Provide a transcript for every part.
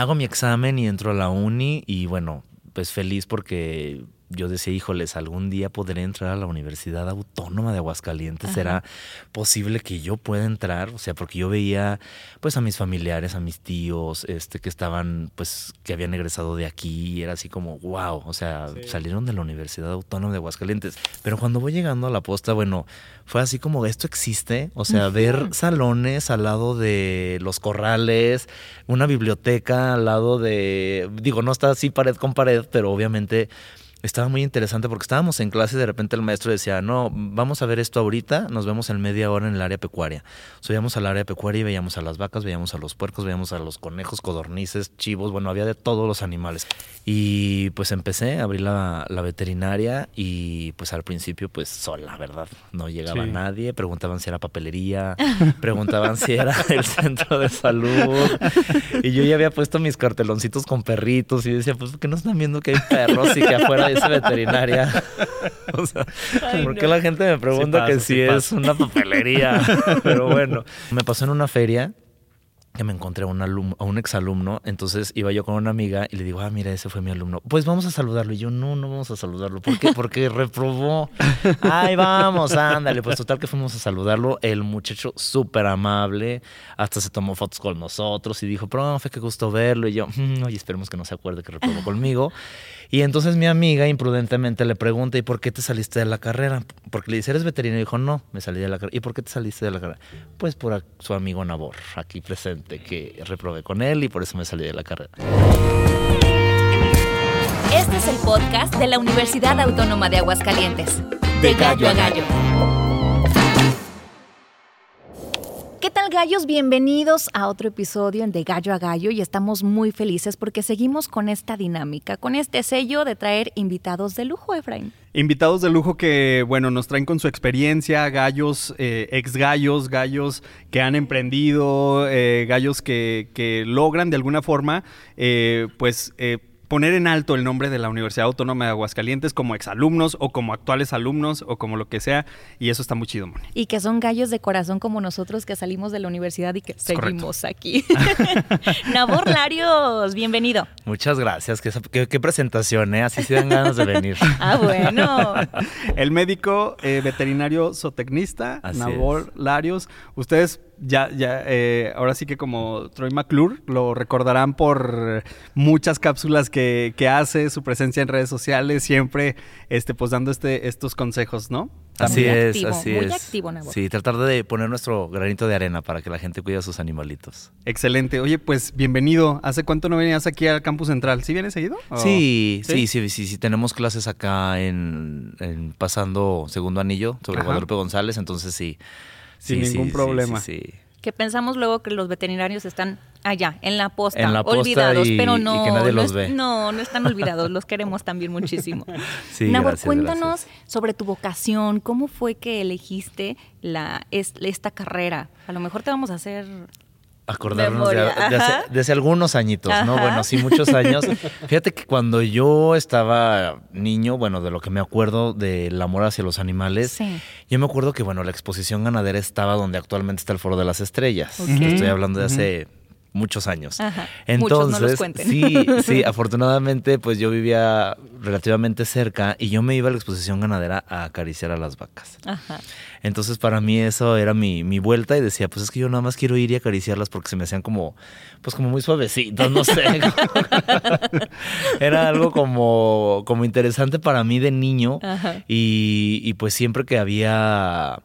hago mi examen y entro a la uni y bueno, pues feliz porque yo decía, híjoles, algún día podré entrar a la Universidad Autónoma de Aguascalientes. ¿Será posible que yo pueda entrar? O sea, porque yo veía pues a mis familiares, a mis tíos, este, que estaban, pues, que habían egresado de aquí, y era así como, wow, o sea, salieron de la Universidad Autónoma de Aguascalientes. Pero cuando voy llegando a la posta, bueno, fue así como, esto existe, o sea, ver salones al lado de los corrales, una biblioteca al lado de, digo, no está así pared con pared, pero obviamente estaba muy interesante porque estábamos en clase y de repente el maestro decía, no, vamos a ver esto ahorita, nos vemos en media hora en el área pecuaria. Subíamos al área pecuaria y veíamos a las vacas, veíamos a los puercos, veíamos a los conejos, codornices, chivos, bueno, había de todos los animales. Y pues empecé, abrí la, la veterinaria y pues al principio pues sola, ¿verdad? No llegaba nadie, preguntaban si era papelería, preguntaban si era el centro de salud. Y yo ya había puesto mis carteloncitos con perritos y decía, pues, ¿por qué no están viendo que hay perros y que afuera esa veterinaria. o sea, ¿por qué la gente me pregunta que si es una papelería? Pero bueno, me pasó en una feria que me encontré a un, alumno, a un exalumno, entonces iba yo con una amiga y le digo, ah, mira, ese fue mi alumno. Pues vamos a saludarlo. Y yo, no, no vamos a saludarlo. ¿Por qué? Porque reprobó. Ay, vamos, ándale. Pues total que fuimos a saludarlo. El muchacho súper amable, hasta se tomó fotos con nosotros y dijo, profe, qué gusto verlo. Y yo, mm, oye, esperemos que no se acuerde que reprobó conmigo. Y entonces mi amiga imprudentemente le pregunta, ¿y por qué te saliste de la carrera? Porque le dice, ¿eres veterinario? Y dijo, no, me salí de la carrera. ¿Y por qué te saliste de la carrera? Pues por su amigo Nabor, aquí presente, que reprobé con él y por eso me salí de la carrera. Este es el podcast de la Universidad Autónoma de Aguascalientes. De gallo a gallo. ¿Qué tal gallos? Bienvenidos a otro episodio en De Gallo a Gallo y estamos muy felices porque seguimos con esta dinámica, con este sello de traer invitados de lujo, Efraín. Invitados de lujo que, bueno, nos traen con su experiencia, gallos, eh, ex gallos, gallos que han emprendido, eh, gallos que, que, logran de alguna forma, eh, pues poner en alto el nombre de la Universidad Autónoma de Aguascalientes como exalumnos o como actuales alumnos o como lo que sea. Y eso está muy chido, Moni. Y que son gallos de corazón como nosotros que salimos de la universidad y que seguimos aquí. Nabor Larios, bienvenido. Muchas gracias. Qué, presentación, ¿eh? Así se dan ganas de venir. ah, bueno. el médico eh, veterinario zootecnista, Nabor Larios. Ustedes ya, ya, eh, ahora sí que como Troy McClure, lo recordarán por muchas cápsulas que, que, hace, su presencia en redes sociales, siempre este, pues dando este, estos consejos, ¿no? Así es, así muy es. Activo, sí, tratar de poner nuestro granito de arena para que la gente cuide a sus animalitos. Excelente. Oye, pues bienvenido. ¿Hace cuánto no venías aquí al campus central? ¿Sí vienes seguido? Sí, sí, sí, sí, sí, Tenemos clases acá en, pasando segundo anillo sobre Guadalupe González, entonces sí sin ningún problema. Sí, que pensamos luego que los veterinarios están allá, en la posta, olvidados, pero no, no, no, están olvidados, los queremos también muchísimo. Sí, cuéntanos sobre tu vocación, cómo fue que elegiste la, esta carrera. A lo mejor te vamos a hacer acordarnos de, hace, algunos añitos, ¿no? Bueno, sí, muchos años. Fíjate que cuando yo estaba niño, bueno, de lo que me acuerdo del amor hacia los animales, yo me acuerdo que, bueno, la exposición ganadera estaba donde actualmente está el Foro de las Estrellas. Estoy hablando de hace muchos años. Entonces, sí, sí, afortunadamente, pues yo vivía relativamente cerca y yo me iba a la exposición ganadera a acariciar a las vacas. Ajá. Entonces, para mí eso era mi, mi, vuelta y decía, pues es que yo nada más quiero ir y acariciarlas porque se me hacían como, pues como muy suavecitos, no sé. era algo como, como interesante para mí de niño y, y pues siempre que había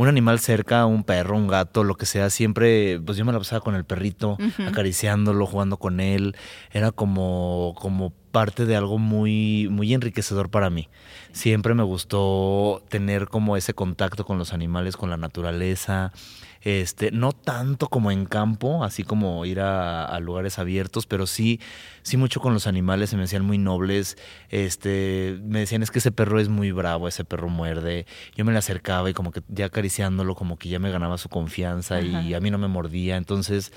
un animal cerca, un perro, un gato, lo que sea, siempre, pues yo me la pasaba con el perrito, acariciándolo, jugando con él. Era como, como parte de algo muy, muy enriquecedor para mí. Siempre me gustó tener como ese contacto con los animales, con la naturaleza. Este, no tanto como en campo, así como ir a, lugares abiertos, pero sí, sí mucho con los animales, se me decían muy nobles. Este, me decían, es que ese perro es muy bravo, ese perro muerde. Yo me le acercaba y como que ya acariciándolo, como que ya me ganaba su confianza y a mí no me mordía. Entonces,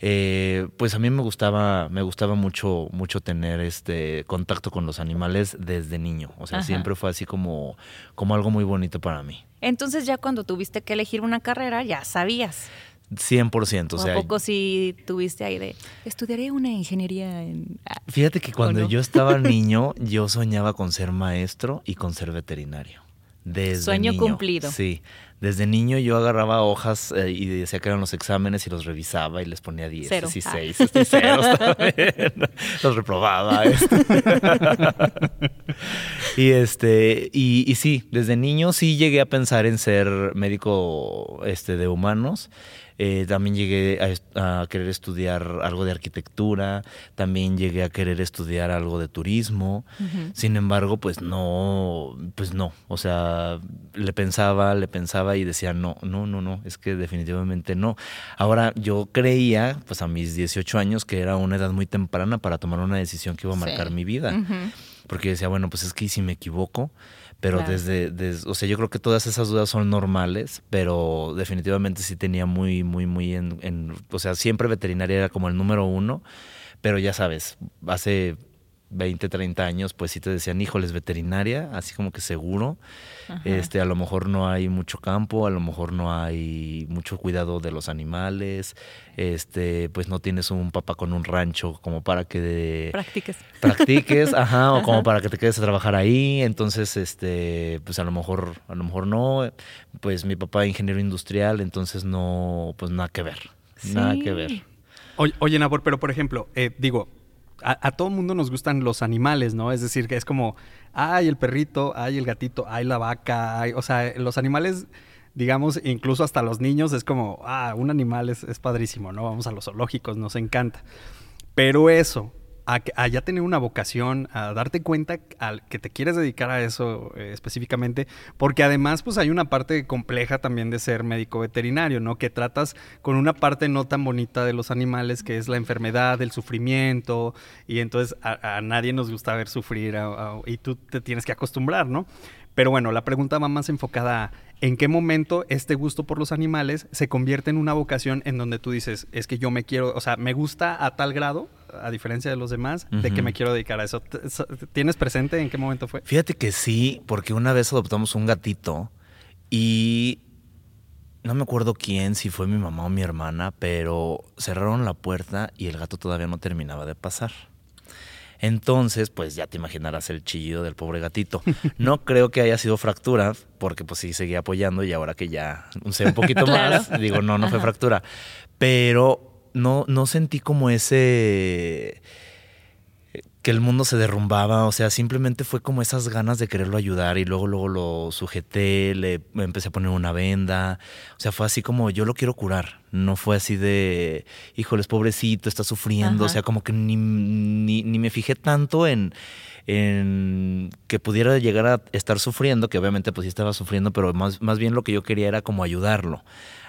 eh, pues a mí me gustaba, me gustaba mucho, mucho tener este contacto con los animales desde niño. O sea, siempre fue así como, como algo muy bonito para mí. Entonces ya cuando tuviste que elegir una carrera, ya sabías. 100%. O sea, ¿A poco si tuviste ahí de estudiaré una ingeniería en. Ah, Fíjate que cuando yo estaba niño, yo soñaba con ser maestro y con ser veterinario. Desde Sueño cumplido. Sí. Desde niño yo agarraba hojas eh, y decía que eran los exámenes y los revisaba y les ponía 10 y 6 ah. y ceros también. los reprobaba. Este. y este, y, y, sí, desde niño sí llegué a pensar en ser médico este, de humanos. Eh, también llegué a, querer estudiar algo de arquitectura, también llegué a querer estudiar algo de turismo. Sin embargo, pues no, pues no. O sea, le pensaba, le pensaba y decía, no, no, no, no, es que definitivamente no. Ahora, yo creía, pues a mis 18 años, que era una edad muy temprana para tomar una decisión que iba a marcar mi vida. Porque decía, bueno, pues es que si me equivoco, pero desde, desde, o sea, yo creo que todas esas dudas son normales, pero definitivamente sí tenía muy, muy, muy en, en, o sea, siempre veterinaria era como el número uno, pero ya sabes, hace 20, 30 años, pues sí te decían, híjoles, veterinaria, así como que seguro. Este, a lo mejor no hay mucho campo, a lo mejor no hay mucho cuidado de los animales, este, pues no tienes un papá con un rancho como para que practiques. Practiques, ajá, o como para que te quedes a trabajar ahí. Entonces, este, pues a lo mejor, a lo mejor no. Pues mi papá es ingeniero industrial, entonces no, pues nada que ver. Nada que ver. Oye, Nabor, pero por ejemplo, eh, digo, a, todo mundo nos gustan los animales, ¿no? Es decir, que es como, ay, el perrito, ay, el gatito, ay, la vaca, o sea, los animales, digamos, incluso hasta los niños, es como, ah, un animal es, es padrísimo, ¿no? Vamos a los zoológicos, nos encanta. Pero eso, a, ya tener una vocación, a darte cuenta al que te quieres dedicar a eso eh, específicamente, porque además pues hay una parte compleja también de ser médico veterinario, ¿no? Que tratas con una parte no tan bonita de los animales, que es la enfermedad, el sufrimiento, y entonces a, nadie nos gusta ver sufrir y tú te tienes que acostumbrar, ¿no? Pero bueno, la pregunta va más enfocada a en qué momento este gusto por los animales se convierte en una vocación en donde tú dices, es que yo me quiero, o sea, me gusta a tal grado, a diferencia de los demás, de que me quiero dedicar a eso. ¿Tienes presente en qué momento fue? Fíjate que sí, porque una vez adoptamos un gatito y no me acuerdo quién, si fue mi mamá o mi hermana, pero cerraron la puerta y el gato todavía no terminaba de pasar. Entonces, pues ya te imaginarás el chillido del pobre gatito. No creo que haya sido fractura, porque pues sí seguía apoyando y ahora que ya sé un poquito más, digo, no, no fue fractura. Pero no, no sentí como ese que el mundo se derrumbaba, o sea, simplemente fue como esas ganas de quererlo ayudar y luego luego lo sujeté, le empecé a poner una venda, o sea, fue así como yo lo quiero curar, no fue así de, híjoles, pobrecito, está sufriendo, o sea, como que ni, ni, ni me fijé tanto en, en que pudiera llegar a estar sufriendo, que obviamente pues sí estaba sufriendo, pero más, más bien lo que yo quería era como ayudarlo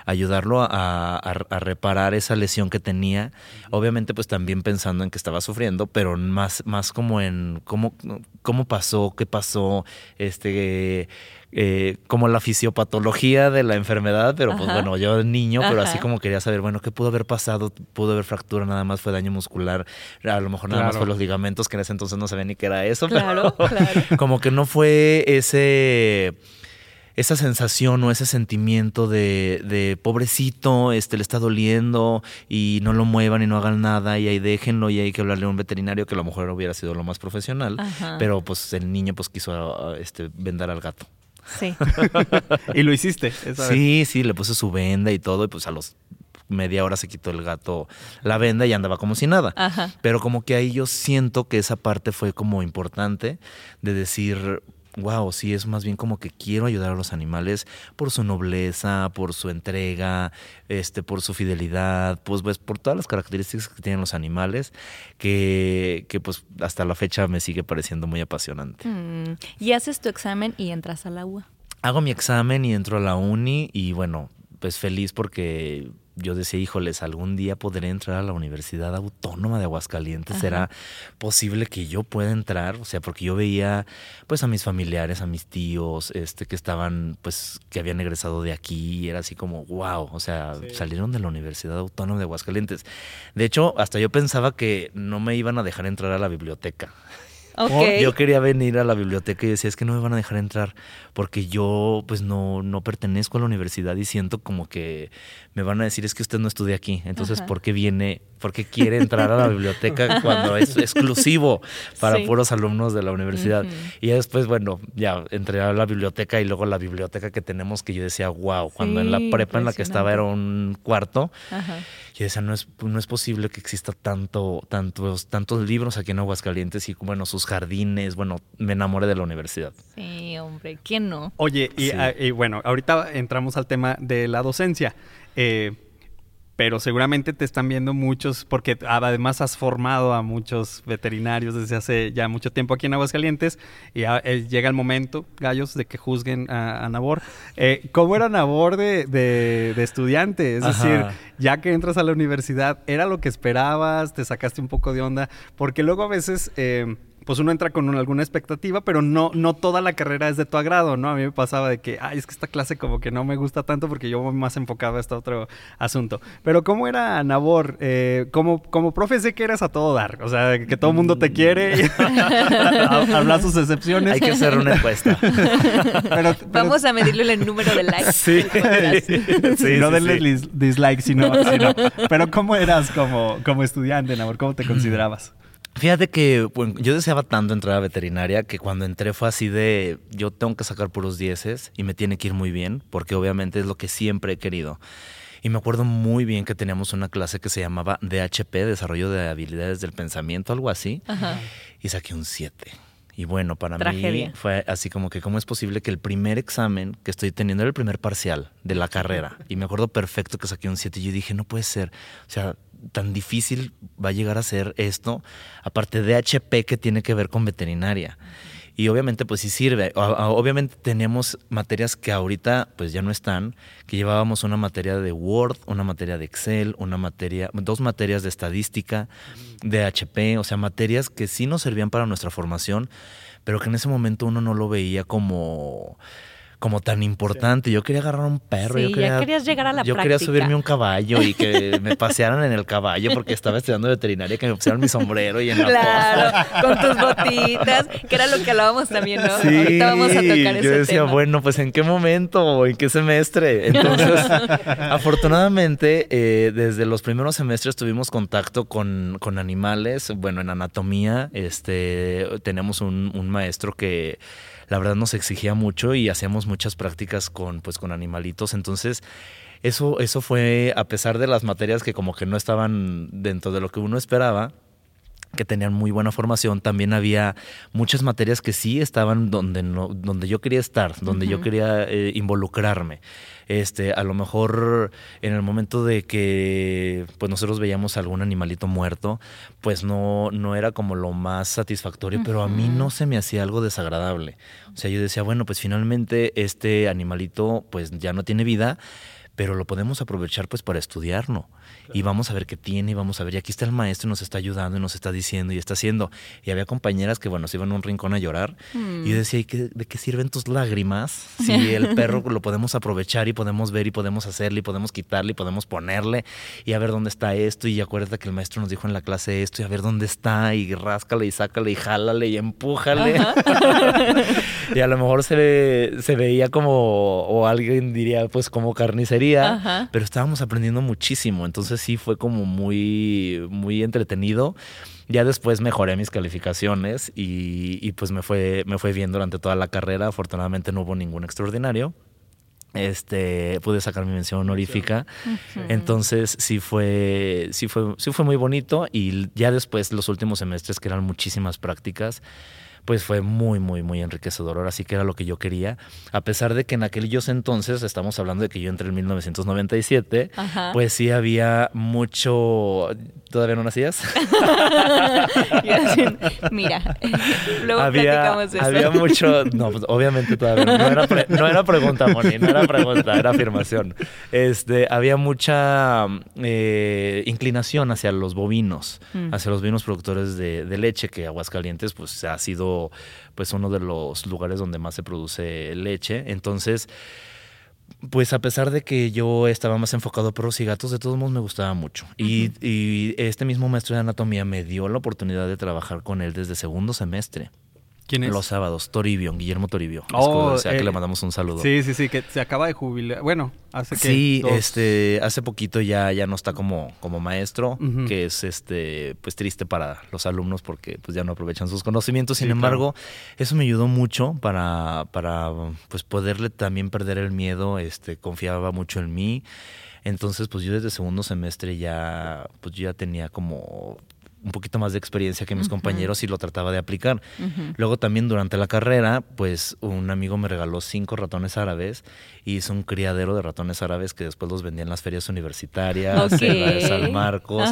ayudarlo a, reparar esa lesión que tenía. Obviamente, pues también pensando en que estaba sufriendo, pero más, más como en cómo, cómo pasó, qué pasó, este. Eh, como la fisiopatología de la enfermedad, pero pues bueno, yo niño, pero así como quería saber, bueno, ¿qué pudo haber pasado? Pudo haber fractura, nada más fue daño muscular, a lo mejor nada más fue los ligamentos, que en ese entonces no sabía ni qué era eso, claro, claro. como que no fue ese esa sensación o ese sentimiento de, de, pobrecito, este le está doliendo y no lo muevan y no hagan nada y ahí déjenlo y hay que hablarle a un veterinario que a lo mejor hubiera sido lo más profesional, pero pues el niño pues quiso este, vendar al gato. Sí. y lo hiciste. sí, sí, le puse su venda y todo y pues a los media hora se quitó el gato la venda y andaba como si nada. Pero como que ahí yo siento que esa parte fue como importante de decir, wow, sí, es más bien como que quiero ayudar a los animales por su nobleza, por su entrega, este, por su fidelidad, pues, pues por todas las características que tienen los animales, que, que pues hasta la fecha me sigue pareciendo muy apasionante. Mm, y haces tu examen y entras al agua. Hago mi examen y entro a la uni y bueno, pues feliz porque yo decía, híjoles, algún día podré entrar a la Universidad Autónoma de Aguascalientes. ¿Será posible que yo pueda entrar? O sea, porque yo veía pues a mis familiares, a mis tíos, este, que estaban, pues, que habían egresado de aquí, y era así como, wow, o sea, salieron de la Universidad Autónoma de Aguascalientes. De hecho, hasta yo pensaba que no me iban a dejar entrar a la biblioteca. Yo quería venir a la biblioteca y decía, es que no me van a dejar entrar porque yo pues no, no pertenezco a la universidad y siento como que me van a decir, es que usted no estudia aquí. Entonces, ¿por qué viene, por qué quiere entrar a la biblioteca cuando es exclusivo para puros alumnos de la universidad? Y después, bueno, ya entré a la biblioteca y luego la biblioteca que tenemos que yo decía, wow, cuando en la prepa en la que estaba era un cuarto. Yo decía, no es, no es posible que exista tanto, tantos, tantos libros aquí en Aguascalientes y bueno, sus jardines, bueno, me enamoré de la universidad. Sí, hombre, ¿quién no? Oye, y, ah, bueno, ahorita entramos al tema de la docencia. Eh, pero seguramente te están viendo muchos, porque además has formado a muchos veterinarios desde hace ya mucho tiempo aquí en Aguascalientes, y eh, llega el momento, gallos, de que juzguen a, Nabor. Eh, ¿Cómo era Nabor de, de, estudiante? Es decir, ya que entras a la universidad, ¿era lo que esperabas? ¿Te sacaste un poco de onda? Porque luego a veces... Eh, pues uno entra con alguna expectativa, pero no, no toda la carrera es de tu agrado, ¿no? A mí me pasaba de que, ay, es que esta clase como que no me gusta tanto porque yo más enfocado a este otro asunto. Pero ¿cómo era Nabor? Eh, como, como profe sé que eres a todo dar, o sea, que todo el mundo te quiere, habla sus excepciones. Hay que hacer una encuesta. Vamos a medirle el número de likes. Sí, sí, no denle dislikes, sino, sino, Pero ¿cómo eras como, como estudiante, Nabor? ¿Cómo te considerabas? Fíjate que yo deseaba tanto entrar a veterinaria que cuando entré fue así de yo tengo que sacar puros dieces y me tiene que ir muy bien porque obviamente es lo que siempre he querido. Y me acuerdo muy bien que teníamos una clase que se llamaba DHP, Desarrollo de Habilidades del Pensamiento, algo así. Y saqué un 7. Y bueno, para mí fue así como que, ¿cómo es posible que el primer examen que estoy teniendo era el primer parcial de la carrera? Y me acuerdo perfecto que saqué un 7 y yo dije, no puede ser. O sea, tan difícil va a llegar a ser esto, aparte de HP que tiene que ver con veterinaria. Y obviamente pues sí sirve. Obviamente tenemos materias que ahorita pues ya no están, que llevábamos una materia de Word, una materia de Excel, una materia, dos materias de estadística, de HP, o sea, materias que sí nos servían para nuestra formación, pero que en ese momento uno no lo veía como como tan importante. Yo quería agarrar un perro. yo quería, ya querías llegar a la Yo quería subirme un caballo y que me pasearan en el caballo porque estaba estudiando veterinaria, que me pusieran mi sombrero y en la Claro, con tus botitas, que era lo que hablábamos también, ¿no? Sí, Ahorita vamos a tocar ese Yo decía, bueno, pues ¿en qué momento en qué semestre? Entonces, afortunadamente, eh, desde los primeros semestres tuvimos contacto con, con animales. Bueno, en anatomía, este, tenemos un, un maestro que la verdad nos exigía mucho y hacíamos muchas prácticas con, pues, con animalitos. Entonces, eso, eso fue, a pesar de las materias que como que no estaban dentro de lo que uno esperaba, que tenían muy buena formación, también había muchas materias que sí estaban donde, no, donde yo quería estar, donde yo quería eh, involucrarme. Este, a lo mejor en el momento de que pues nosotros veíamos algún animalito muerto, pues no, no era como lo más satisfactorio, pero a mí no se me hacía algo desagradable. O sea, yo decía, bueno, pues finalmente este animalito pues ya no tiene vida, pero lo podemos aprovechar pues para estudiarlo y vamos a ver qué tiene y vamos a ver, y aquí está el maestro y nos está ayudando y nos está diciendo y está haciendo. Y había compañeras que, bueno, se iban a un rincón a llorar y yo mm. decía, ¿y ¿de qué sirven tus lágrimas si el perro lo podemos aprovechar y podemos ver y podemos hacerle y podemos quitarle y podemos ponerle y a ver dónde está esto y acuérdate que el maestro nos dijo en la clase esto y a ver dónde está y ráscale y sácale y jálale y empújale. y a lo mejor se, se veía como, o alguien diría, pues como carnicería, pero estábamos aprendiendo muchísimo. Entonces sí fue como muy, muy entretenido. Ya después mejoré mis calificaciones y, pues me fue, me fue bien durante toda la carrera. Afortunadamente no hubo ningún extraordinario. Este pude sacar mi mención honorífica. Entonces sí fue sí fue sí fue muy bonito. Y ya después los últimos semestres que eran muchísimas prácticas pues fue muy, muy, muy enriquecedor. Ahora sí que era lo que yo quería. A pesar de que en aquellos entonces, estamos hablando de que yo entré en 1997, pues sí había mucho... ¿Todavía no nacías? Mira, luego había, eso. Había mucho... No, pues obviamente todavía no. era, no era pregunta, Moni, no era pregunta, era afirmación. Este, había mucha eh, inclinación hacia los bovinos, mm. hacia los bovinos productores de, de leche, que Aguascalientes pues ha sido pues uno de los lugares donde más se produce leche. Entonces, pues a pesar de que yo estaba más enfocado a perros y gatos, de todos modos me gustaba mucho. y, y, este mismo maestro de anatomía me dio la oportunidad de trabajar con él desde segundo semestre. ¿Quién es? Los sábados, Toribio, Guillermo Toribio. Oh, o sea, que le eh, mandamos un saludo. Sí, sí, sí, que se acaba de jubilar. Bueno, hace que Sí, este, hace poquito ya, ya no está como, como maestro, que es este, pues triste para los alumnos porque pues ya no aprovechan sus conocimientos. Sin embargo, eso me ayudó mucho para, para pues poderle también perder el miedo. Este, confiaba mucho en mí. Entonces, pues yo desde segundo semestre ya, pues yo ya tenía como un poquito más de experiencia que mis compañeros y lo trataba de aplicar. Luego también durante la carrera, pues un amigo me regaló cinco ratones árabes y hizo un criadero de ratones árabes que después los vendía en las ferias universitarias, en la de San Marcos,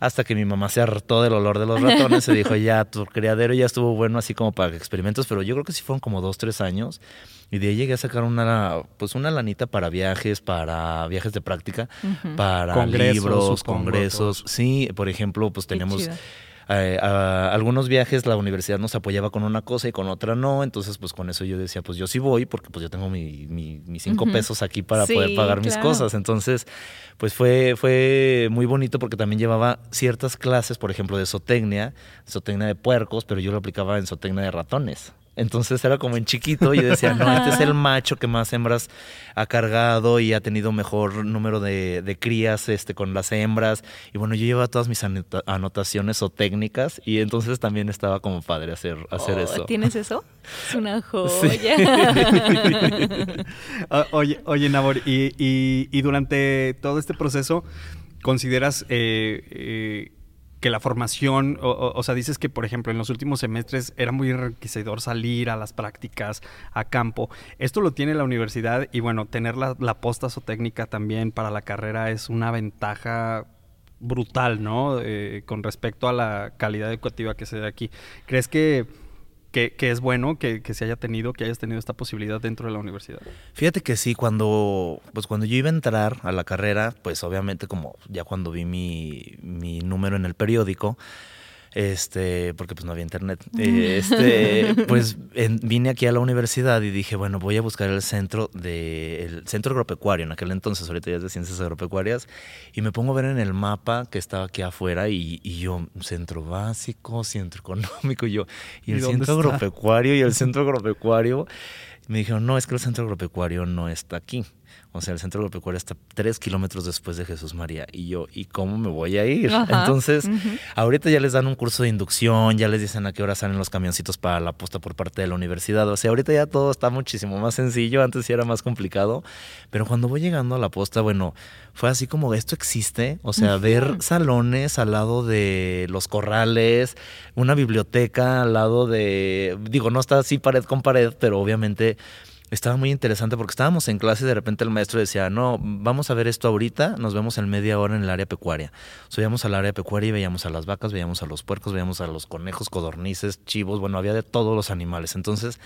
hasta que mi mamá se hartó del olor de los ratones y dijo, ya, tu criadero ya estuvo bueno así como para experimentos, pero yo creo que sí fueron como dos, tres años. Y de ahí llegué a sacar una, pues una lanita para viajes, para viajes de práctica, para libros, congresos. Sí, por ejemplo, pues tenemos... Eh, algunos viajes la universidad nos apoyaba con una cosa y con otra no, entonces pues con eso yo decía, pues yo sí voy porque pues yo tengo mi, mis cinco pesos aquí para poder pagar mis cosas, entonces pues fue, fue muy bonito porque también llevaba ciertas clases, por ejemplo de zootecnia, zootecnia de puercos, pero yo lo aplicaba en zootecnia de ratones. Entonces era como en chiquito y yo decía, no, este es el macho que más hembras ha cargado y ha tenido mejor número de, crías este, con las hembras. Y bueno, yo llevaba todas mis anotaciones o técnicas y entonces también estaba como padre hacer, hacer oh, eso. ¿Tienes eso? Es una joya. Oye, oye, Nabor, y, y, durante todo este proceso, ¿consideras... Eh, eh, que la formación, o, sea, dices que, por ejemplo, en los últimos semestres era muy enriquecedor salir a las prácticas, a campo. Esto lo tiene la universidad y, bueno, tener la, la posta técnica también para la carrera es una ventaja brutal, ¿no? Eh, con respecto a la calidad educativa que se da aquí. ¿Crees que que, es bueno que, se haya tenido, que hayas tenido esta posibilidad dentro de la universidad. Fíjate que sí, cuando, pues cuando yo iba a entrar a la carrera, pues obviamente como ya cuando vi mi, mi número en el periódico, este, porque pues no había internet. Este, pues vine aquí a la universidad y dije, bueno, voy a buscar el centro de el centro agropecuario en aquel entonces, ahorita ya es de ciencias agropecuarias, y me pongo a ver en el mapa que estaba aquí afuera y, yo, centro básico, centro económico, y yo, y el centro agropecuario y el centro agropecuario. Me dijeron, no, es que el centro agropecuario no está aquí. O sea, el centro agropecuario está tres kilómetros después de Jesús María. Y yo, ¿y cómo me voy a ir? Entonces, ahorita ya les dan un curso de inducción, ya les dicen a qué hora salen los camioncitos para la posta por parte de la universidad. O sea, ahorita ya todo está muchísimo más sencillo. Antes sí era más complicado. Pero cuando voy llegando a la posta, bueno, fue así como esto existe. O sea, ver salones al lado de los corrales, una biblioteca al lado de. Digo, no está así pared con pared, pero obviamente estaba muy interesante porque estábamos en clase y de repente el maestro decía, no, vamos a ver esto ahorita, nos vemos en media hora en el área pecuaria. Subíamos al área pecuaria y veíamos a las vacas, veíamos a los puercos, veíamos a los conejos, codornices, chivos, bueno, había de todos los animales. Entonces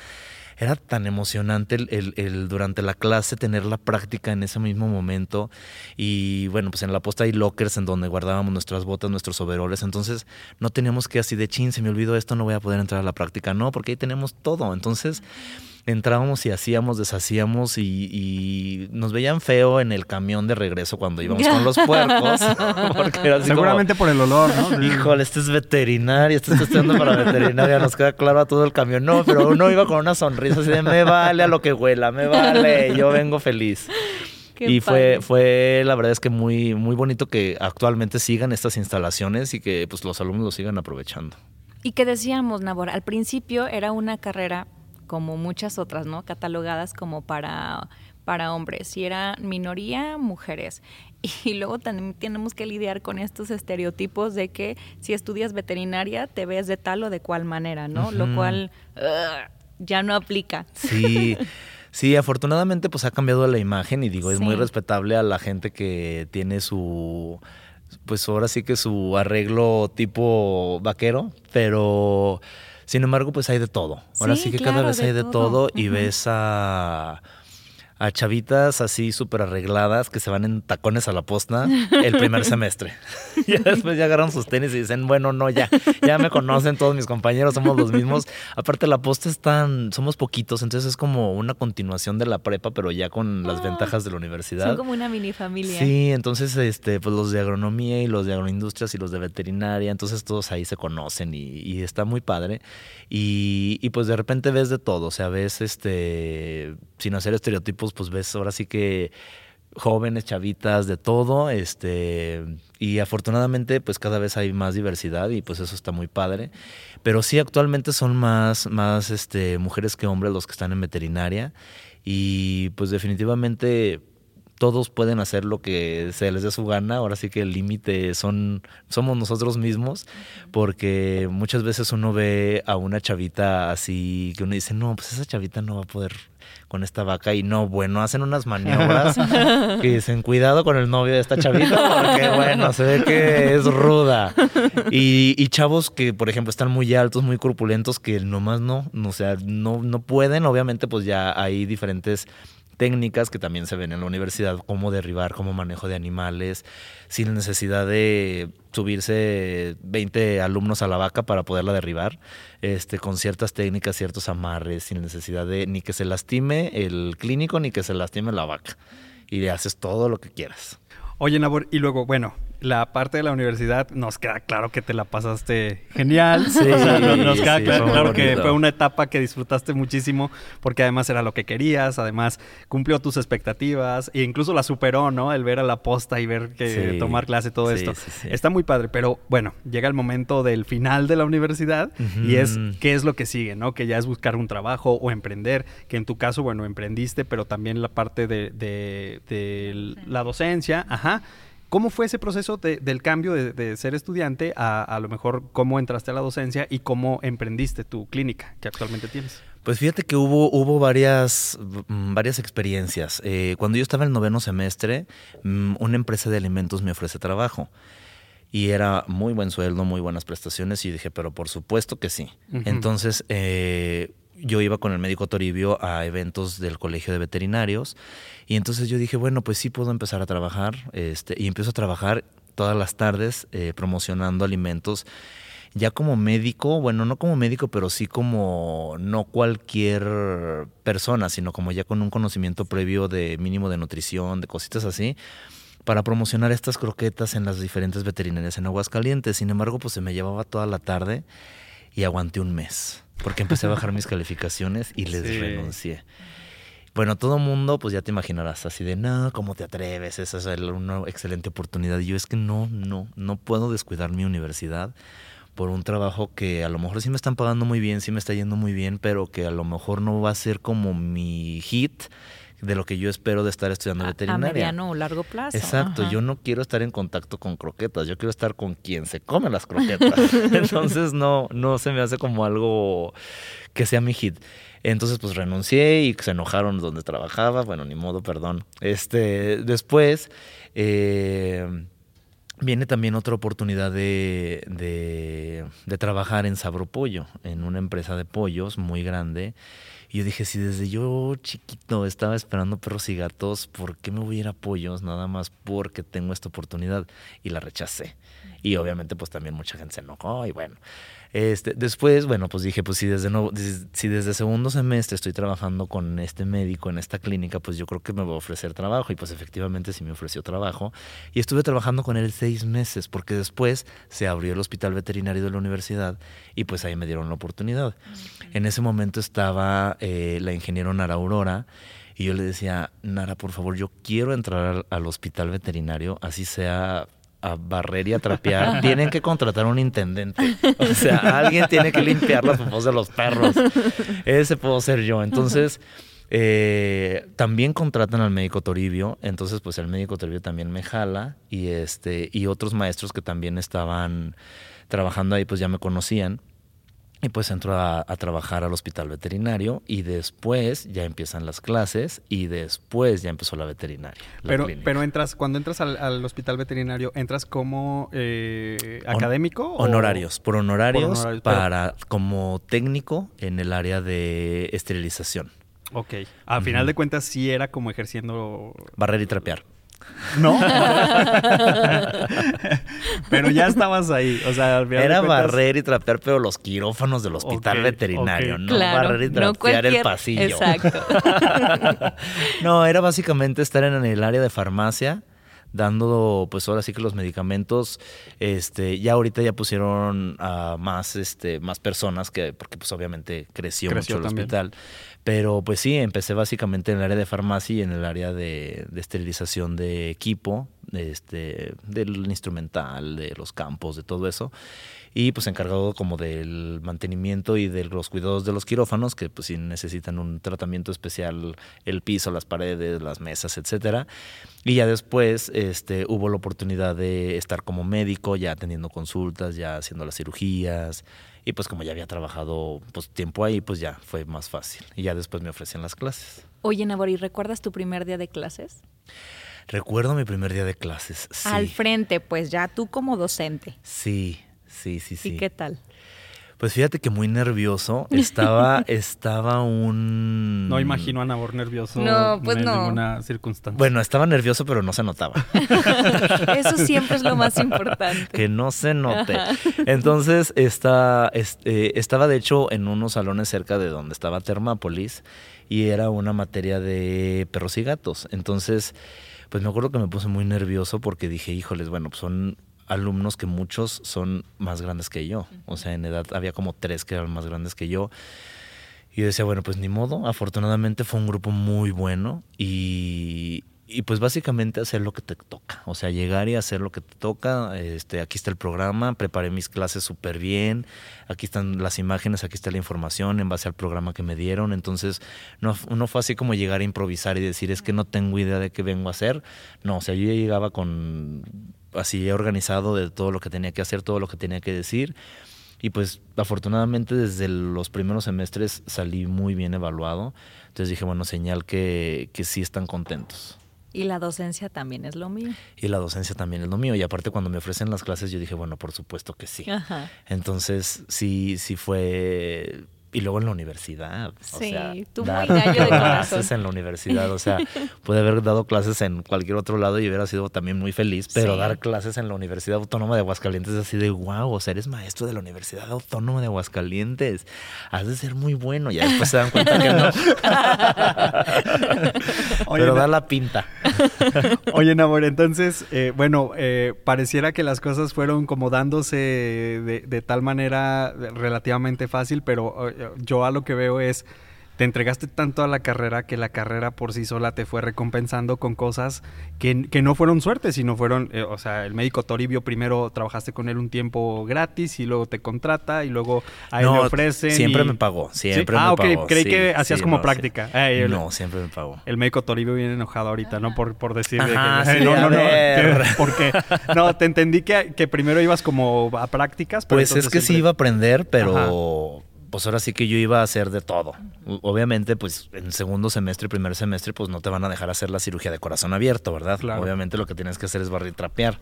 era tan emocionante el, durante la clase tener la práctica en ese mismo momento y bueno pues en la posta hay lockers en donde guardábamos nuestras botas nuestros overoles entonces no teníamos que así de chin se me olvidó esto no voy a poder entrar a la práctica no porque ahí tenemos todo entonces entrábamos y hacíamos, deshacíamos y, nos veían feo en el camión de regreso cuando íbamos con los puercos. Seguramente por el olor, ¿no? Híjole, este es veterinario, este está estudiando para veterinaria, nos queda claro a todo el camión. No, pero uno iba con una sonrisa así de me vale a lo que huela, me vale, yo vengo feliz. y fue, fue, la verdad es que muy, muy bonito que actualmente sigan estas instalaciones y que pues los alumnos lo sigan aprovechando. Y que decíamos, Nabor, al principio era una carrera como muchas otras, ¿no? Catalogadas como para, para hombres. Y era minoría, mujeres. Y luego también tenemos que lidiar con estos estereotipos de que si estudias veterinaria te ves de tal o de cual manera, ¿no? Lo cual ya no aplica. Sí. Sí, afortunadamente pues ha cambiado la imagen y digo, es muy respetable a la gente que tiene su, pues ahora sí que su arreglo tipo vaquero, pero sin embargo, pues hay de todo. Ahora sí, que cada vez hay de todo, y ves a, a chavitas así súper arregladas que se van en tacones a la posta el primer semestre. y después ya agarran sus tenis y dicen, bueno, no, ya, ya me conocen todos mis compañeros, somos los mismos. Aparte la posta es tan, somos poquitos, entonces es como una continuación de la prepa, pero ya con las ah, ventajas de la universidad. Son como una mini familia. Sí, entonces este, pues los de agronomía y los de agroindustrias y los de veterinaria, entonces todos ahí se conocen y, está muy padre. Y, y pues de repente ves de todo, o sea, ves este, sin hacer estereotipos pues ves ahora sí que jóvenes, chavitas, de todo, este, y afortunadamente pues cada vez hay más diversidad y pues eso está muy padre, pero sí actualmente son más, más este, mujeres que hombres los que están en veterinaria y pues definitivamente todos pueden hacer lo que se les dé su gana, ahora sí que el límite son, somos nosotros mismos, porque muchas veces uno ve a una chavita así que uno dice, no, pues esa chavita no va a poder con esta vaca y no, bueno, hacen unas maniobras que dicen, cuidado con el novio de esta chavita porque, bueno, se ve que es ruda. Y, y, chavos que, por ejemplo, están muy altos, muy corpulentos, que nomás no, no o sea, no, no pueden, obviamente, pues ya hay diferentes técnicas que también se ven en la universidad, cómo derribar, cómo manejo de animales, sin necesidad de subirse 20 alumnos a la vaca para poderla derribar, este, con ciertas técnicas, ciertos amarres, sin necesidad de ni que se lastime el clínico ni que se lastime la vaca. Y le haces todo lo que quieras. Oye, Nabor, y luego, bueno, la parte de la universidad nos queda claro que te la pasaste genial. Sí, nos queda claro, que fue una etapa que disfrutaste muchísimo porque además era lo que querías, además cumplió tus expectativas e incluso la superó, ¿no? El ver a la posta y ver que tomar clase, todo esto. Está muy padre, pero bueno, llega el momento del final de la universidad y es qué es lo que sigue, ¿no? Que ya es buscar un trabajo o emprender, que en tu caso, bueno, emprendiste, pero también la parte de, de la docencia, ajá. ¿Cómo fue ese proceso del cambio de, ser estudiante a a lo mejor cómo entraste a la docencia y cómo emprendiste tu clínica que actualmente tienes? Pues fíjate que hubo, hubo varias, varias experiencias. Eh, cuando yo estaba en el noveno semestre, mm, una empresa de alimentos me ofrece trabajo. Y era muy buen sueldo, muy buenas prestaciones. Y dije, pero por supuesto que sí. Entonces, eh, yo iba con el médico Toribio a eventos del colegio de veterinarios y entonces yo dije, bueno, pues sí puedo empezar a trabajar este, y empiezo a trabajar todas las tardes eh, promocionando alimentos ya como médico, bueno, no como médico, pero sí como no cualquier persona, sino como ya con un conocimiento previo de mínimo de nutrición, de cositas así, para promocionar estas croquetas en las diferentes veterinarias en Aguascalientes. Sin embargo, pues se me llevaba toda la tarde y aguanté un mes porque empecé a bajar mis calificaciones y les renuncié. Bueno, todo mundo, pues ya te imaginarás, así de, no, ¿cómo te atreves? Esa es una excelente oportunidad. Y yo es que no, no, no puedo descuidar mi universidad por un trabajo que a lo mejor sí me están pagando muy bien, sí me está yendo muy bien, pero que a lo mejor no va a ser como mi hit de lo que yo espero de estar estudiando veterinaria. A mediano o largo plazo. Exacto, yo no quiero estar en contacto con croquetas, yo quiero estar con quien se come las croquetas. Entonces no, no se me hace como algo que sea mi hit. Entonces pues renuncié y se enojaron donde trabajaba, bueno, ni modo, perdón. Este, después eh, viene también otra oportunidad de, de, de trabajar en Sabro Pollo, en una empresa de pollos muy grande. Y yo dije, si desde yo chiquito estaba esperando perros y gatos, ¿por qué me voy a ir a pollos? Nada más porque tengo esta oportunidad. Y la rechacé. Y obviamente pues también mucha gente se enojó y bueno. Este, después, bueno, pues dije, pues si desde, no, si desde segundo semestre estoy trabajando con este médico en esta clínica, pues yo creo que me va a ofrecer trabajo. Y pues efectivamente sí me ofreció trabajo. Y estuve trabajando con él seis meses, porque después se abrió el hospital veterinario de la universidad y pues ahí me dieron la oportunidad. En ese momento estaba eh, la ingeniero Nara Aurora. Y yo le decía, Nara, por favor, yo quiero entrar al hospital veterinario, así sea a barrer y a trapear, tienen que contratar un intendente. O sea, alguien tiene que limpiar las popos de los perros. Ese puedo ser yo. Entonces, eh, también contratan al médico Toribio. Entonces, pues el médico Toribio también me jala. Y este, y otros maestros que también estaban trabajando ahí, pues ya me conocían. Y pues entro a, trabajar al hospital veterinario y después ya empiezan las clases y después ya empezó la veterinaria. pero, pero entras, cuando entras al, hospital veterinario, ¿entras como eh, académico? Honorarios, por honorarios, para como técnico en el área de esterilización. Ok. A final de cuentas sí era como ejerciendo... Barrer y trapear. No. pero ya estabas ahí. O sea, Era barrer y trapear, pero los quirófanos del hospital veterinario, no barrer y trapear el pasillo. Exacto. no, era básicamente estar en el área de farmacia dando pues ahora sí que los medicamentos este ya ahorita ya pusieron a más este más personas que porque pues obviamente creció, mucho el hospital pero pues sí, empecé básicamente en el área de farmacia y en el área de, esterilización de equipo, este, del instrumental, de los campos, de todo eso. Y pues encargado como del mantenimiento y de los cuidados de los quirófanos, que pues sí necesitan un tratamiento especial, el piso, las paredes, las mesas, etcétera. Y ya después este, hubo la oportunidad de estar como médico, ya atendiendo consultas, ya haciendo las cirugías, y pues como ya había trabajado pues tiempo ahí, pues ya fue más fácil. Y ya después me ofrecían las clases. Oye, Nabor, ¿y recuerdas tu primer día de clases? Recuerdo mi primer día de clases. Sí. Al frente, pues ya tú como docente. Sí, sí, sí, sí. ¿Y qué tal? Pues fíjate que muy nervioso. Estaba, estaba un. No imagino a Nabor nervioso. No, pues en ninguna circunstancia. Bueno, estaba nervioso, pero no se notaba. Eso siempre es lo más importante. que no se note. Entonces, está, este, estaba de hecho en unos salones cerca de donde estaba Termápolis y era una materia de perros y gatos. Entonces, pues me acuerdo que me puse muy nervioso porque dije, híjoles, bueno, pues son alumnos que muchos son más grandes que yo. O sea, en edad había como tres que eran más grandes que yo. Y yo decía, bueno, pues ni modo. Afortunadamente fue un grupo muy bueno y, y pues básicamente hacer lo que te toca. O sea, llegar y hacer lo que te toca. Este, aquí está el programa, preparé mis clases súper bien. Aquí están las imágenes, aquí está la información en base al programa que me dieron. Entonces, no, no fue así como llegar a improvisar y decir, es que no tengo idea de qué vengo a hacer. No, o sea, yo ya llegaba con así organizado de todo lo que tenía que hacer, todo lo que tenía que decir. Y pues afortunadamente desde los primeros semestres salí muy bien evaluado. Entonces dije, bueno, señal que, que sí están contentos. Y la docencia también es lo mío. Y la docencia también es lo mío. Y aparte cuando me ofrecen las clases yo dije, bueno, por supuesto que sí. Entonces sí, sí fue y luego en la universidad. Sí, tú muy gallo de clases en la universidad. O sea, pude haber dado clases en cualquier otro lado y hubiera sido también muy feliz, pero dar clases en la Universidad Autónoma de Aguascalientes es así de wow, o sea, eres maestro de la Universidad Autónoma de Aguascalientes. Has de ser muy bueno. Ya después se dan cuenta que no. pero da la pinta. Oye, Nabor, entonces, eh, bueno, eh, pareciera que las cosas fueron como dándose de, de tal manera relativamente fácil, pero eh, yo a lo que veo es, te entregaste tanto a la carrera que la carrera por sí sola te fue recompensando con cosas que, no fueron suerte, sino fueron, eh, o sea, el médico Toribio primero trabajaste con él un tiempo gratis y luego te contrata y luego a él le ofrecen. Siempre me pagó, siempre me pagó. Ah, ok, creí que hacías como práctica. no, siempre me pagó. El médico Toribio viene enojado ahorita, ¿no? Por, por decir que... no, no, no, porque no, te entendí que, que, primero ibas como a prácticas. pues es que sí iba a aprender, pero pues ahora sí que yo iba a hacer de todo. Obviamente, pues en segundo semestre y primer semestre, pues no te van a dejar hacer la cirugía de corazón abierto, ¿verdad? Obviamente lo que tienes que hacer es barrer y trapear.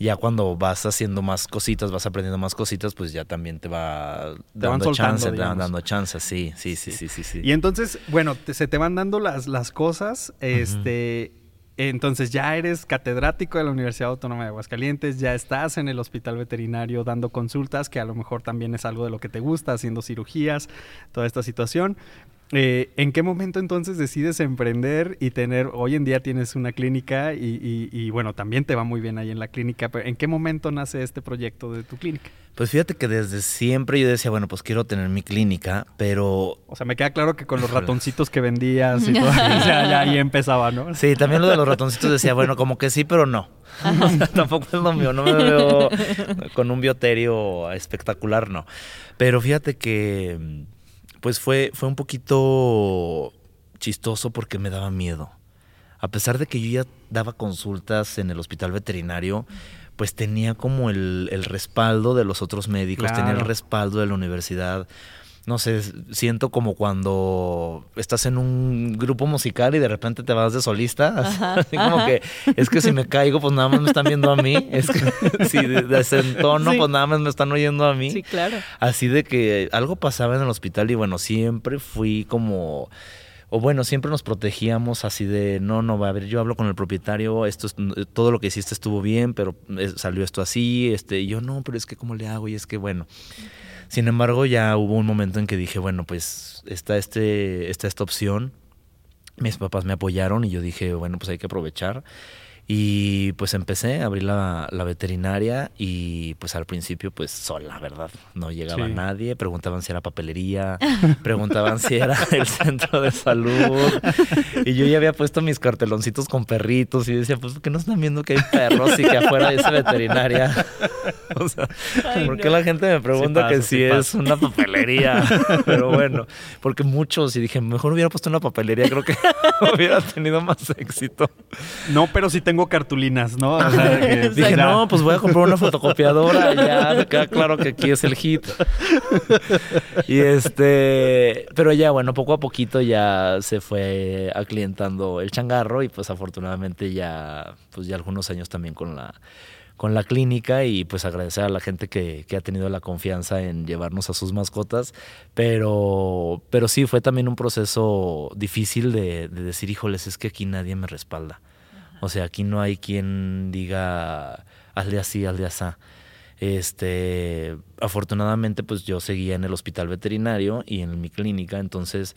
Ya cuando vas haciendo más cositas, vas aprendiendo más cositas, pues ya también te va dando chance, te van dando chance, sí, sí, sí, sí, sí, sí. Y entonces, bueno, se te van dando las, las cosas, este entonces ya eres catedrático de la Universidad Autónoma de Aguascalientes, ya estás en el hospital veterinario dando consultas, que a lo mejor también es algo de lo que te gusta, haciendo cirugías, toda esta situación. Eh, ¿En qué momento entonces decides emprender y tener, hoy en día tienes una clínica y, bueno, también te va muy bien ahí en la clínica, pero ¿en qué momento nace este proyecto de tu clínica? Pues fíjate que desde siempre yo decía, bueno, pues quiero tener mi clínica, pero... O sea, me queda claro que con los ratoncitos que vendías y todo, ya, ahí empezaba, ¿no? Sí, también lo de los ratoncitos decía, bueno, como que sí, pero no. Tampoco es lo mío, no me veo con un bioterio espectacular, no. Pero fíjate que pues fue, fue un poquito chistoso porque me daba miedo. A pesar de que yo ya daba consultas en el hospital veterinario, pues tenía como el, respaldo de los otros médicos, tenía el respaldo de la universidad no sé, siento como cuando estás en un grupo musical y de repente te vas de solista, así, como que es que si me caigo pues nada más me están viendo a mí, es que si desentono pues nada más me están oyendo a mí. Sí, claro. Así de que algo pasaba en el hospital y bueno, siempre fui como o bueno, siempre nos protegíamos así de, no, no, va a ver, yo hablo con el propietario, esto es, todo lo que hiciste estuvo bien, pero eh, salió esto así, este, y yo no, pero es que cómo le hago, y es que bueno. Sin embargo, ya hubo un momento en que dije, bueno, pues está, este, esta opción. Mis papás me apoyaron y yo dije, bueno, pues hay que aprovechar. Y pues empecé a abrir la, veterinaria y pues al principio pues sola, ¿verdad? No llegaba nadie, preguntaban si era papelería, preguntaban si era el centro de salud. Y yo ya había puesto mis carteloncitos con perritos y decía, pues ¿por qué no están viendo que hay perros y que afuera esa veterinaria? o sea, ¿por qué la gente me pregunta que si es una papelería? Pero bueno, porque muchos y dije, mejor hubiera puesto una papelería, creo que hubiera tenido más éxito. No, pero sí tengo tengo cartulinas, ¿no? dije, no, pues voy a comprar una fotocopiadora, ya me queda claro que aquí es el hit. y este, pero ya, bueno, poco a poquito ya se fue aclientando el changarro y pues afortunadamente ya, pues ya algunos años también con la con la clínica y pues agradecer a la gente que, que, ha tenido la confianza en llevarnos a sus mascotas. Pero, pero sí, fue también un proceso difícil de, de decir, híjoles, es que aquí nadie me respalda. O sea, aquí no hay quien diga, hazle así, hazle así. Este, afortunadamente, pues yo seguía en el hospital veterinario y en mi clínica, entonces,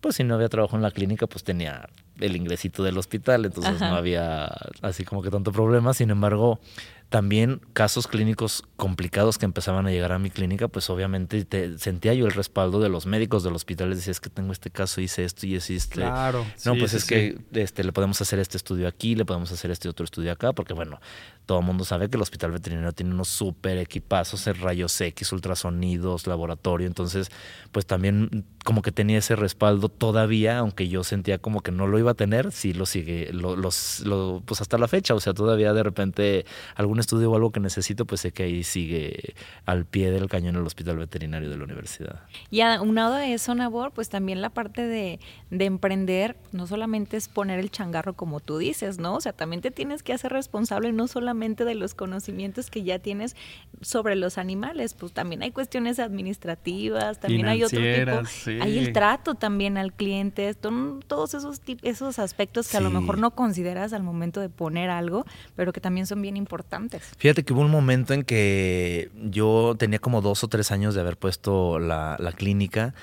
pues si no había trabajo en la clínica, pues tenía el ingresito del hospital, entonces no había así como que tanto problema. Sin embargo, también casos clínicos complicados que empezaban a llegar a mi clínica, pues obviamente te, sentía yo el respaldo de los médicos del hospital. Les decía, es que tengo este caso, hice esto y este. Claro. No, pues es que este, le podemos hacer este estudio aquí, le podemos hacer este otro estudio acá, porque bueno, todo el mundo sabe que el hospital veterinario tiene unos súper equipazos, rayos X, ultrasonidos, laboratorio. Entonces, pues también como que tenía ese respaldo todavía, aunque yo sentía como que no lo iba a tener, sí lo sigue, lo, los, lo, pues hasta la fecha. O sea, todavía de repente algún estudio o algo que necesito, pues sé que ahí sigue al pie del cañón el hospital veterinario de la universidad. Y aunado a eso, Nabor, pues también la parte de, de emprender, no solamente es poner el changarro como tú dices, ¿no? O sea, también te tienes que hacer responsable no solamente de los conocimientos que ya tienes sobre los animales, pues también hay cuestiones administrativas, también hay otro tipo, hay el trato también al cliente, todos esos esos aspectos que a lo mejor no consideras al momento de poner algo, pero que también son bien importantes. Fíjate que hubo un momento en que yo tenía como dos o tres años de haber puesto la, clínica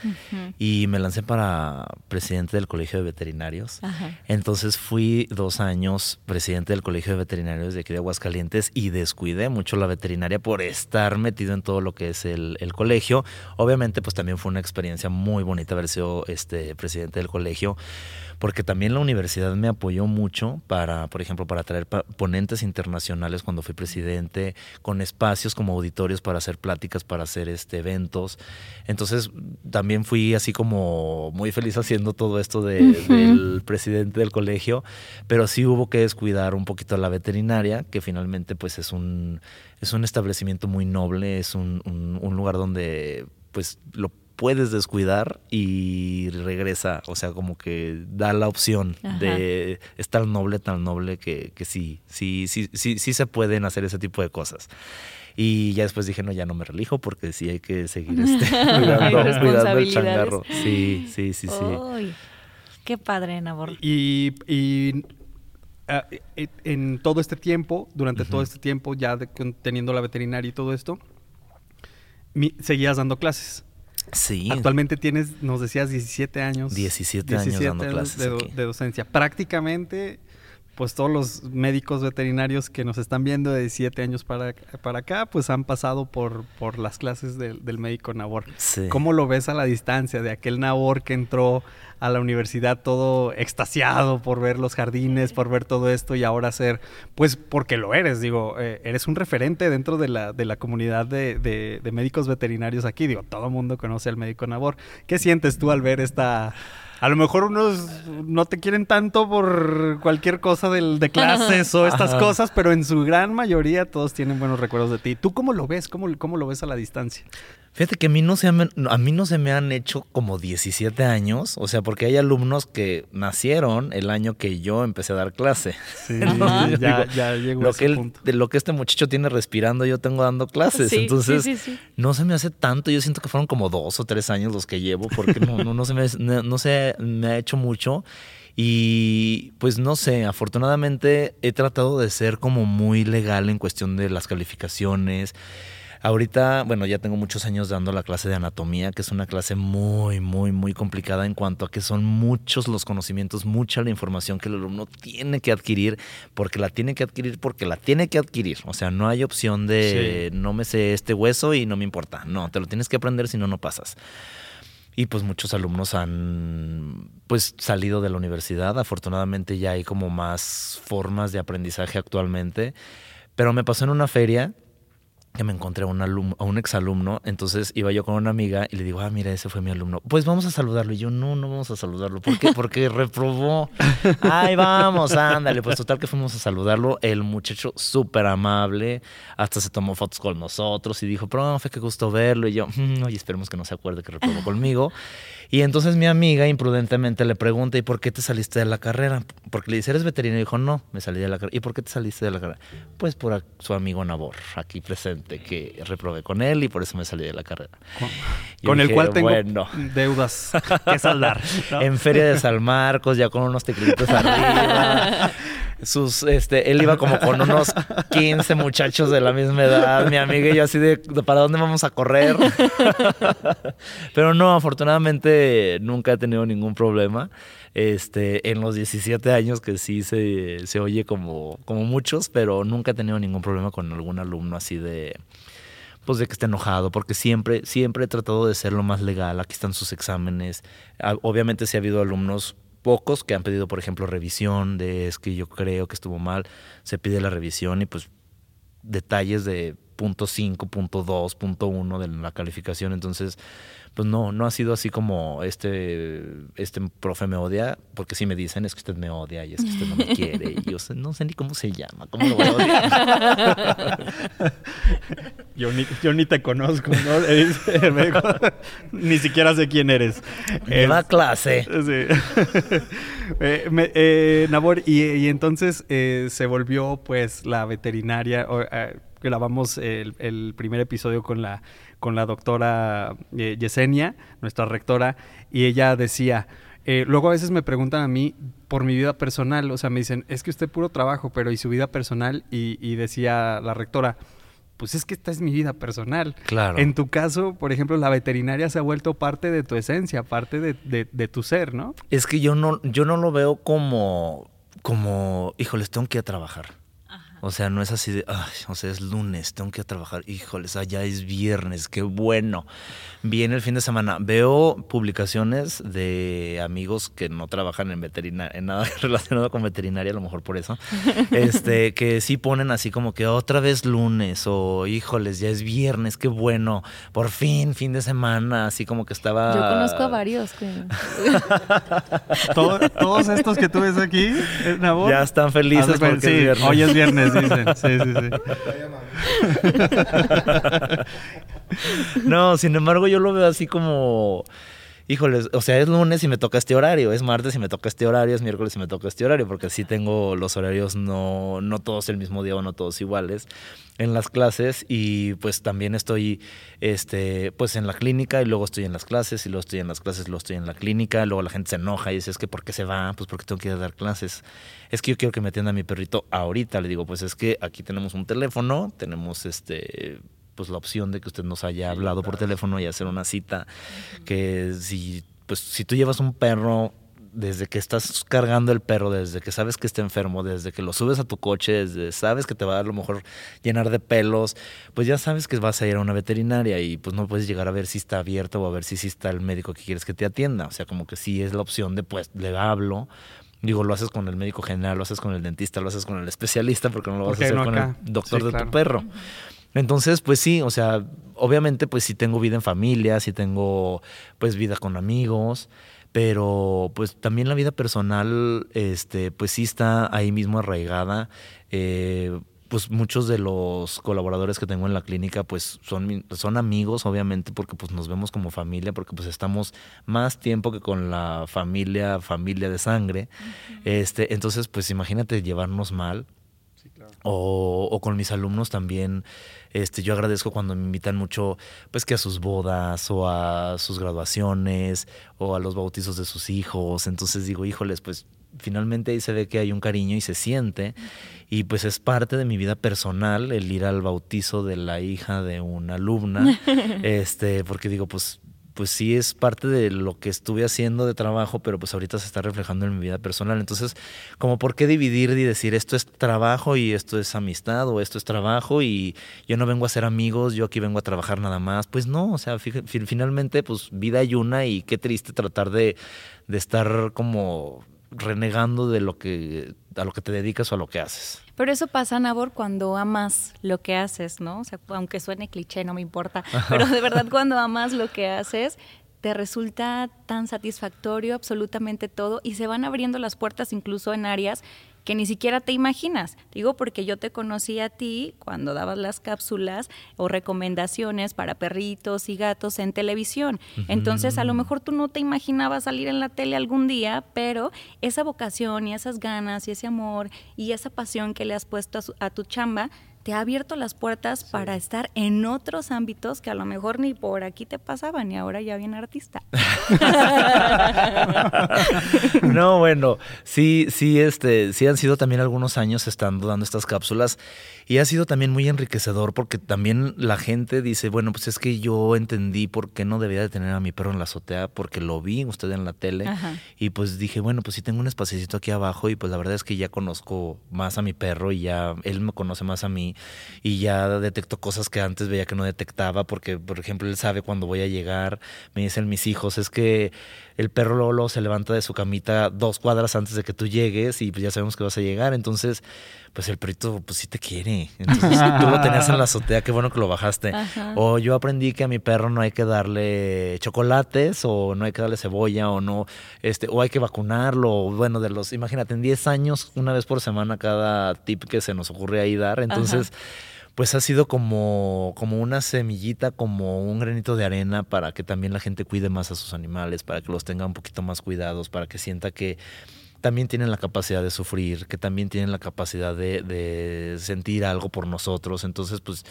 y me lancé para presidente del Colegio de Veterinarios. Entonces fui dos años presidente del Colegio de Veterinarios de aquí de Aguascalientes Calientes y descuidé mucho la veterinaria por estar metido en todo lo que es el, colegio. Obviamente, pues también fue una experiencia muy bonita haber sido este presidente del colegio porque también la universidad me apoyó mucho para, por ejemplo, para traer ponentes internacionales cuando fui presidente, con espacios como auditorios para hacer pláticas, para hacer este eventos. Entonces, también fui así como muy feliz haciendo todo esto del presidente del colegio, pero sí hubo que descuidar un poquito la veterinaria, que finalmente pues es un, es un establecimiento muy noble, es un, un lugar donde pues lo puedes descuidar y regresa, o sea, como que da la opción de es tan noble, tan noble que, que sí, sí, sí, sí, sí se pueden hacer ese tipo de cosas. Y ya después dije, no, ya no me relijo porque sí hay que seguir este, cuidando, el changarro. Sí, sí, sí, sí. qué padre, Nabor. Y, y ah, e, en todo este tiempo, durante todo este tiempo, ya teniendo la veterinaria y todo esto, seguías dando clases. Sí. Actualmente tienes, nos decías, 17 años. 17, años dando clases. De, docencia. Prácticamente, pues todos los médicos veterinarios que nos están viendo de 17 años para, para acá, pues han pasado por, por las clases del médico Nabor. Sí. ¿Cómo lo ves a la distancia de aquel Nabor que entró a la universidad todo extasiado por ver los jardines, por ver todo esto y ahora ser, pues porque lo eres, digo, eh, eres un referente dentro de la, de la comunidad de, de, médicos veterinarios aquí, digo, todo el mundo conoce al médico Nabor. ¿Qué sientes tú al ver esta... A lo mejor unos no te quieren tanto por cualquier cosa del, de clases o estas cosas, pero en su gran mayoría todos tienen buenos recuerdos de ti. ¿Tú cómo lo ves? ¿Cómo, cómo lo ves a la distancia? Fíjate que a mí, no se me, a mí no se me han hecho como 17 años, o sea, porque hay alumnos que nacieron el año que yo empecé a dar clase. Sí, ya, ya llegó lo que De lo que este muchacho tiene respirando, yo tengo dando clases. Entonces, no se me hace tanto. Yo siento que fueron como dos o tres años los que llevo, porque no, no, no, se, me, no se me ha hecho mucho. Y pues no sé, afortunadamente he tratado de ser como muy legal en cuestión de las calificaciones. Ahorita, bueno, ya tengo muchos años dando la clase de anatomía, que es una clase muy, muy, muy complicada en cuanto a que son muchos los conocimientos, mucha la información que el alumno tiene que adquirir, porque la tiene que adquirir, porque la tiene que adquirir. O sea, no hay opción de no me sé este hueso y no me importa. No, te lo tienes que aprender, si no, no pasas. Y pues muchos alumnos han pues salido de la universidad. Afortunadamente ya hay como más formas de aprendizaje actualmente. Pero me pasó en una feria que me encontré a un, alumno, a un exalumno, entonces iba yo con una amiga y le digo, ah, mira, ese fue mi alumno. Pues vamos a saludarlo. Y yo, no, no vamos a saludarlo. ¿Por qué? Porque reprobó. Ay, vamos, ándale. Pues total que fuimos a saludarlo. El muchacho súper amable, hasta se tomó fotos con nosotros y dijo, profe, qué gusto verlo. Y yo, mm, oye, esperemos que no se acuerde que reprobó conmigo. Y entonces mi amiga imprudentemente le pregunta, ¿y por qué te saliste de la carrera? Porque le dice, ¿eres veterinario? Y dijo, no, me salí de la carrera. ¿Y por qué te saliste de la carrera? Pues por su amigo Nabor, aquí presente, que reprobé con él y por eso me salí de la carrera. Con, el cual tengo deudas que saldar. en Feria de San Marcos, ya con unos teclitos arriba. sus, este, él iba como con unos 15 muchachos de la misma edad, mi amiga y yo así de, ¿para dónde vamos a correr? Pero no, afortunadamente nunca he tenido ningún problema. Este, en los 17 años que sí se, se oye como, como muchos, pero nunca he tenido ningún problema con algún alumno así de, pues de que esté enojado, porque siempre, siempre he tratado de ser lo más legal. Aquí están sus exámenes. Ah, obviamente si ha habido alumnos pocos que han pedido, por ejemplo, revisión de es que yo creo que estuvo mal, se pide la revisión y pues detalles de punto 5, punto 2, punto 1 de la calificación. Entonces, pues no, no ha sido así como este, este profe me odia, porque si me dicen es que usted me odia y es que usted no me quiere. Y yo no sé ni cómo se llama, cómo lo voy a odiar. yo, ni, yo ni te conozco, ¿no? ni siquiera sé quién eres. Lleva clase. Sí. eh, eh, Nabor, y, y entonces eh, se volvió pues la veterinaria, eh, grabamos el, el primer episodio con la con la doctora eh, Yesenia, nuestra rectora, y ella decía, eh, luego a veces me preguntan a mí por mi vida personal, o sea, me dicen, es que usted puro trabajo, pero ¿y su vida personal? Y, decía la rectora, pues es que esta es mi vida personal. Claro. En tu caso, por ejemplo, la veterinaria se ha vuelto parte de tu esencia, parte de, tu ser, ¿no? Es que yo no, yo no lo veo como, como, híjoles, tengo que ir a trabajar. O sea, no es así de, ay, o sea, es lunes, tengo que ir a trabajar, híjoles, allá es viernes, qué bueno. Viene el fin de semana. Veo publicaciones de amigos que no trabajan en veterinaria, en nada relacionado con veterinaria, a lo mejor por eso, este, que sí ponen así como que otra vez lunes, o híjoles, ya es viernes, qué bueno, por fin, fin de semana, así como que estaba. Yo conozco a varios que. todos estos que tú ves aquí, eh, Ya están felices porque es viernes. Hoy es viernes dicen. Sí, sí, sí. no, sin embargo, yo lo veo así como híjoles, o sea, es lunes y me toca este horario, es martes y me toca este horario, es miércoles y me toca este horario, porque sí tengo los horarios no, no todos el mismo día o no todos iguales en las clases y pues también estoy este pues en la clínica y luego estoy en las clases y luego estoy en las clases, luego estoy en la clínica, luego la gente se enoja y dice, es que ¿por qué se va? Pues porque tengo que ir a dar clases. Es que yo quiero que me atienda mi perrito ahorita, le digo, pues es que aquí tenemos un teléfono, tenemos este pues la opción de que usted nos haya hablado por teléfono y hacer una cita, que si pues si tú llevas un perro desde que estás cargando el perro, desde que sabes que está enfermo, desde que lo subes a tu coche, desde sabes que te va a, a lo mejor llenar de pelos, pues ya sabes que vas a ir a una veterinaria y pues no puedes llegar a ver si está abierto o a ver si sí está el médico que quieres que te atienda. O sea, como que sí es la opción de pues le hablo. Digo, lo haces con el médico general, lo haces con el dentista, lo haces con el especialista, porque no lo vas a hacer con el doctor de tu perro. Entonces, pues sí, o sea, obviamente pues sí tengo vida en familia, sí tengo pues vida con amigos, pero pues también la vida personal, este, pues sí está ahí mismo arraigada. Eh, pues muchos de los colaboradores que tengo en la clínica pues son, son amigos obviamente porque pues nos vemos como familia porque pues estamos más tiempo que con la familia familia de sangre. Este entonces pues imagínate llevarnos mal o, o, con mis alumnos también este yo agradezco cuando me invitan mucho pues que a sus bodas o a sus graduaciones o a los bautizos de sus hijos entonces digo híjoles pues finalmente ahí se ve que hay un cariño y se siente. Y pues es parte de mi vida personal el ir al bautizo de la hija de una alumna. este, porque digo, pues, pues sí es parte de lo que estuve haciendo de trabajo, pero pues ahorita se está reflejando en mi vida personal. Entonces, como por qué dividir y decir esto es trabajo y esto es amistad o esto es trabajo y yo no vengo a ser amigos, yo aquí vengo a trabajar nada más. Pues no, o sea, finalmente pues vida hay una y qué triste tratar de, de estar como renegando de lo que a lo que te dedicas o a lo que haces. Pero eso pasa, Nabor, cuando amas lo que haces, ¿no? O sea, aunque suene cliché, no me importa, pero de verdad cuando amas lo que haces, te resulta tan satisfactorio absolutamente todo y se van abriendo las puertas incluso en áreas que ni siquiera te imaginas. Digo porque yo te conocí a ti cuando dabas las cápsulas o recomendaciones para perritos y gatos en televisión. Entonces, a lo mejor tú no te imaginabas salir en la tele algún día, pero esa vocación y esas ganas y ese amor y esa pasión que le has puesto a, a tu chamba te ha abierto las puertas para estar en otros ámbitos que a lo mejor ni por aquí te pasaban y ahora ya viene artista. no, bueno, sí, sí, este, sí han sido también algunos años estando dando estas cápsulas y ha sido también muy enriquecedor porque también la gente dice, bueno, pues es que yo entendí por qué no debía de tener a mi perro en la azotea porque lo vi usted en la tele y pues dije, bueno, pues sí tengo un espacito aquí abajo y pues la verdad es que ya conozco más a mi perro y ya él me conoce más a mí y ya detecto cosas que antes veía que no detectaba porque, por ejemplo, él sabe cuando voy a llegar. Me dicen mis hijos, es que el perro Lolo se levanta de su camita dos cuadras antes de que tú llegues y pues ya sabemos que vas a llegar. Entonces, pues el perrito, pues sí te quiere. Entonces tú lo tenías en la azotea, qué bueno que lo bajaste. O yo aprendí que a mi perro no hay que darle chocolates o no hay que darle cebolla o no, este, o hay que vacunarlo. O bueno, de los, imagínate, en 10 años, una vez por semana cada tip que se nos ocurre ahí dar. Entonces pues ha sido como, como una semillita, como un granito de arena para que también la gente cuide más a sus animales, para que los tenga un poquito más cuidados, para que sienta que también tienen la capacidad de sufrir, que también tienen la capacidad de, de, sentir algo por nosotros. Entonces, pues,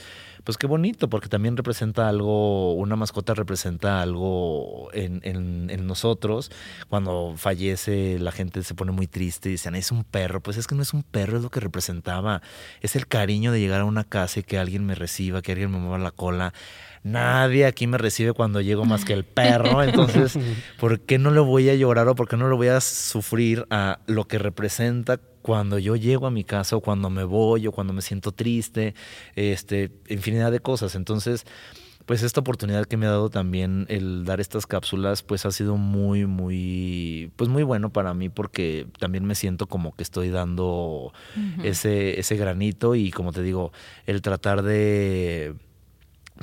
pues qué bonito, porque también representa algo, una mascota representa algo en, en, nosotros. Cuando fallece, la gente se pone muy triste y dicen, es un perro. Pues es que no es un perro, es lo que representaba. Es el cariño de llegar a una casa y que alguien me reciba, que alguien me mueva la cola nadie aquí me recibe cuando llego más que el perro, entonces, ¿por qué no le voy a llorar o por qué no le voy a sufrir a lo que representa cuando yo llego a mi casa o cuando me voy o cuando me siento triste, este, infinidad de cosas. Entonces, pues esta oportunidad que me ha dado también el dar estas cápsulas, pues ha sido muy, muy, pues muy bueno para mí porque también me siento como que estoy dando ese, ese granito y como te digo, el tratar de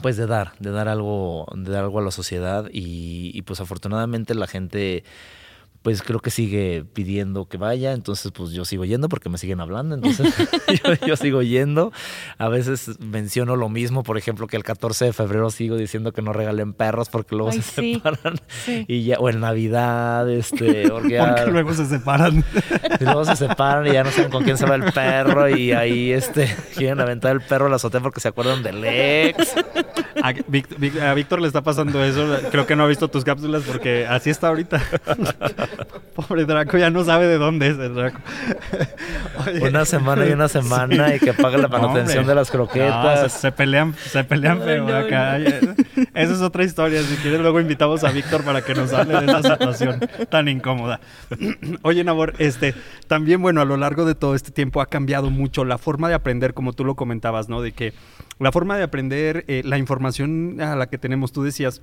pues de dar, de dar algo, de dar algo a la sociedad y, y pues afortunadamente la gente pues creo que sigue pidiendo que vaya, entonces pues yo sigo yendo porque me siguen hablando, entonces yo, sigo yendo. A veces menciono lo mismo, por ejemplo, que el 14 de febrero sigo diciendo que no regalen perros porque luego se separan. Y ya, o en Navidad, este, porque, luego se separan. Y luego se separan y ya no saben con quién se va el perro y ahí este quieren aventar el perro a la azotea porque se acuerdan del ex. A, a Víctor le está pasando eso, creo que no ha visto tus cápsulas porque así está ahorita. Pobre Draco, ya no sabe de dónde es el Draco. Una semana y una semana y que pague la manutención de las croquetas. se, pelean, se pelean feo acá. Esa es otra historia. Si quieres, luego invitamos a Víctor para que nos hable de esa situación tan incómoda. Oye, Nabor, este, también, bueno, a lo largo de todo este tiempo ha cambiado mucho la forma de aprender, como tú lo comentabas, ¿no? De que la forma de aprender, eh, la información a la que tenemos, tú decías,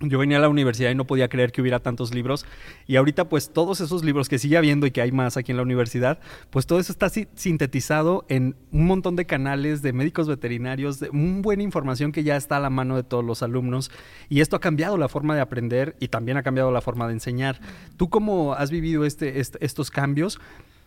yo venía a la universidad y no podía creer que hubiera tantos libros y ahorita pues todos esos libros que sigue habiendo y que hay más aquí en la universidad, pues todo eso está sintetizado en un montón de canales de médicos veterinarios, de una buena información que ya está a la mano de todos los alumnos y esto ha cambiado la forma de aprender y también ha cambiado la forma de enseñar. ¿Tú cómo has vivido este, este estos cambios?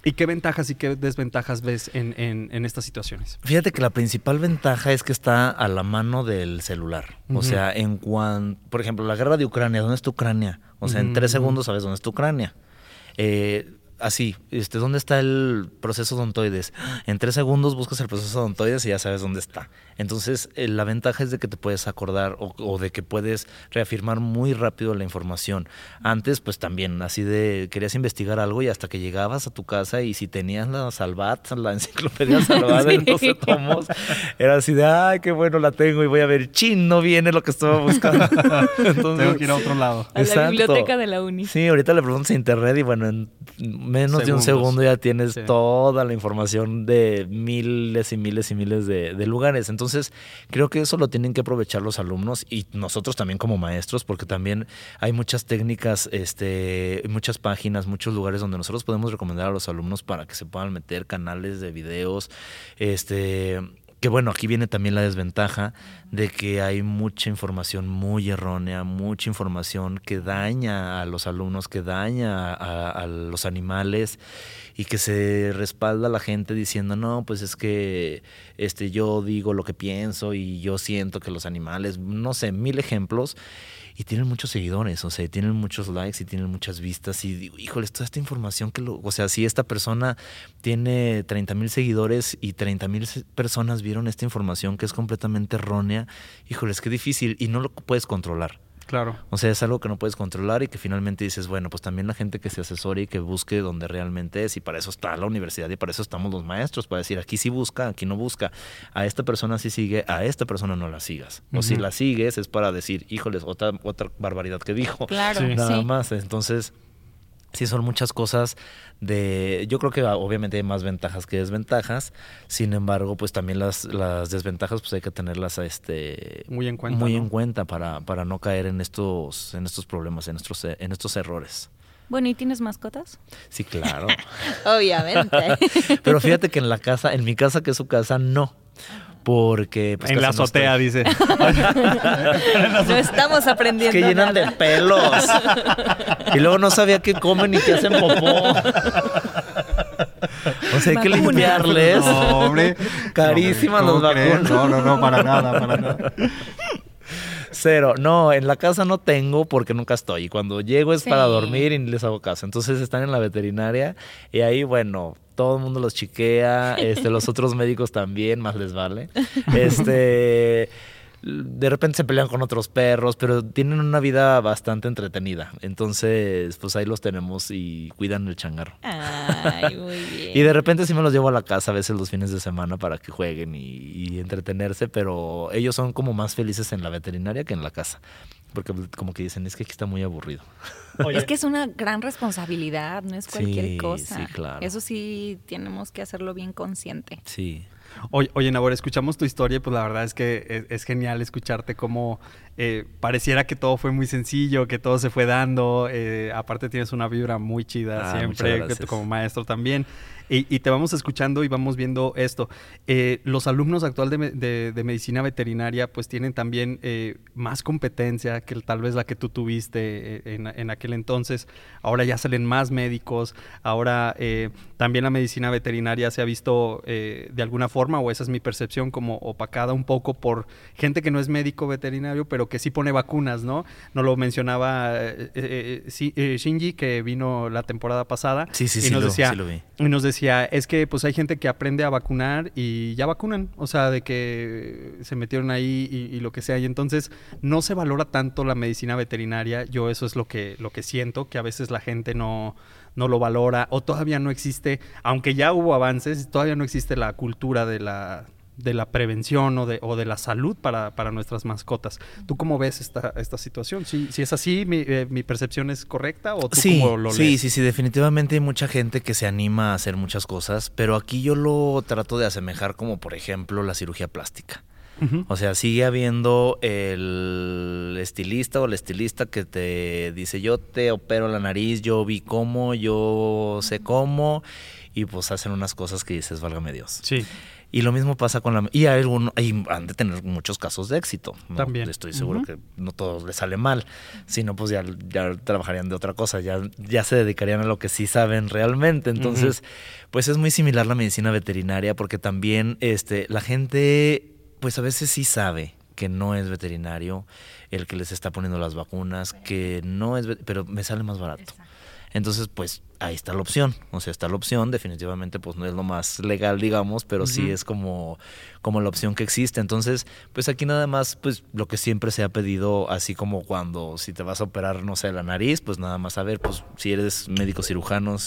¿Y qué ventajas y qué desventajas ves en, estas situaciones? Fíjate que la principal ventaja es que está a la mano del celular. O sea, en cuanto, por ejemplo, la guerra de Ucrania, ¿dónde está Ucrania? O sea, en tres segundos sabes dónde está Ucrania. Eh, así, este, ¿dónde está el proceso odontoides? En tres segundos buscas el proceso odontoides y ya sabes dónde está. Entonces, eh, la ventaja es de que te puedes acordar o, de que puedes reafirmar muy rápido la información. Antes, pues también, así de, querías investigar algo y hasta que llegabas a tu casa y si tenías la Salvat, la enciclopedia Salvat no sé tomos, era así de, ay, qué bueno la tengo y voy a ver, chin, no viene lo que estaba buscando. Entonces, tengo que ir a otro lado. A la biblioteca de la uni. Sí, ahorita le preguntas a internet y bueno, en menos de un segundo ya tienes toda la información de miles y miles y miles de, lugares. Entonces, creo que eso lo tienen que aprovechar los alumnos y nosotros también como maestros, porque también hay muchas técnicas, este, muchas páginas, muchos lugares donde nosotros podemos recomendar a los alumnos para que se puedan meter canales de videos, este que bueno, aquí viene también la desventaja de que hay mucha información muy errónea, mucha información que daña a los alumnos, que daña a, los animales y que se respalda a la gente diciendo, no, pues es que este, yo digo lo que pienso y yo siento que los animales, no sé, mil ejemplos y tienen muchos seguidores, o sea, tienen muchos likes y tienen muchas vistas y digo, híjole, toda esta información que lo, o sea, si esta persona tiene 30 mil seguidores y 30 mil personas vieron esta información que es completamente errónea, híjole, es que difícil y no lo puedes controlar. Claro. O sea, es algo que no puedes controlar y que finalmente dices, bueno, pues también la gente que se asesore y que busque donde realmente es, y para eso está la universidad y para eso estamos los maestros, para decir, aquí sí busca, aquí no busca, a esta persona sí sigue, a esta persona no la sigas. O si la sigues es para decir, híjoles, otra, otra barbaridad que dijo. Claro. Nada más. Entonces, sí son muchas cosas de yo creo que obviamente hay más ventajas que desventajas sin embargo pues también las, las desventajas pues hay que tenerlas este muy en cuenta muy en cuenta para, para no caer en estos en estos problemas en estos en estos errores bueno, ¿y tienes mascotas? Sí, claro. Obviamente. Pero fíjate que en la casa, en mi casa, que es su casa, no porque pues, en la azotea dice. No estamos aprendiendo es que llenan de pelos. Y luego no sabía qué comen y qué hacen popó. O sea hay que limpiarles. No, hombre. Carísimas los vacunas. No no no para nada para nada Cero. No, en la casa no tengo porque nunca estoy. Y cuando llego es para dormir y les hago caso. Entonces están en la veterinaria y ahí, bueno, todo el mundo los chiquea, este, los otros médicos también, más les vale. Este, de repente se pelean con otros perros, pero tienen una vida bastante entretenida. Entonces, pues ahí los tenemos y cuidan el changarro. Ay, muy bien. y de repente sí me los llevo a la casa a veces los fines de semana para que jueguen y entretenerse, pero ellos son como más felices en la veterinaria que en la casa. Porque como que dicen, es que aquí está muy aburrido. Es que es una gran responsabilidad, no es cualquier cosa. Sí, claro. Eso sí, tenemos que hacerlo bien consciente. Sí. Oye, oye Nabor, escuchamos tu historia y pues la verdad es que es, genial escucharte cómo eh, pareciera que todo fue muy sencillo, que todo se fue dando. Eh, aparte tienes una vibra muy chida ah, siempre, como maestro también. Y, te vamos escuchando y vamos viendo esto. Eh, los alumnos actual de, medicina veterinaria pues tienen también eh, más competencia que tal vez la que tú tuviste eh, en, aquel entonces. Ahora ya salen más médicos. Ahora también la medicina veterinaria se ha visto de alguna forma, o esa es mi percepción, como opacada un poco por gente que no es médico veterinario, pero que sí pone vacunas, ¿no? No lo mencionaba Shinji, que vino la temporada pasada. Sí, sí, sí, decía, lo vi. Y nos decía es que pues hay gente que aprende a vacunar y ya vacunan, o sea, de que se metieron ahí y, lo que sea, y entonces no se valora tanto la medicina veterinaria, yo eso es lo que, lo que siento, que a veces la gente no, no lo valora o todavía no existe, aunque ya hubo avances, todavía no existe la cultura de la de la prevención o de, o de la salud para, nuestras mascotas. ¿Tú cómo ves esta, esta situación? Si, si es así, mi, eh, mi, percepción es correcta o tú sí, cómo lo Sí, sí, sí, definitivamente hay mucha gente que se anima a hacer muchas cosas, pero aquí yo lo trato de asemejar como, por ejemplo, la cirugía plástica. O sea, sigue habiendo el estilista o la estilista que te dice, yo te opero la nariz, yo vi cómo, yo sé cómo, y pues hacen unas cosas que dices, válgame Dios. Sí. Y lo mismo pasa con la... Y hay, algún, hay han de tener muchos casos de éxito. También. Estoy seguro que no todo les sale mal. Si no, pues ya, ya trabajarían de otra cosa, ya, ya se dedicarían a lo que sí saben realmente. Entonces, pues es muy similar la medicina veterinaria porque también este, la gente, pues a veces sí sabe que no es veterinario el que les está poniendo las vacunas, que no es... Pero me sale más barato. Entonces, pues ahí está la opción. O sea, está la opción. Definitivamente, pues no es lo más legal, digamos, pero sí es como, como la opción que existe. Entonces, pues aquí nada más, pues lo que siempre se ha pedido, así como cuando si te vas a operar, no sé, la nariz, pues nada más a ver, pues si eres médico cirujano,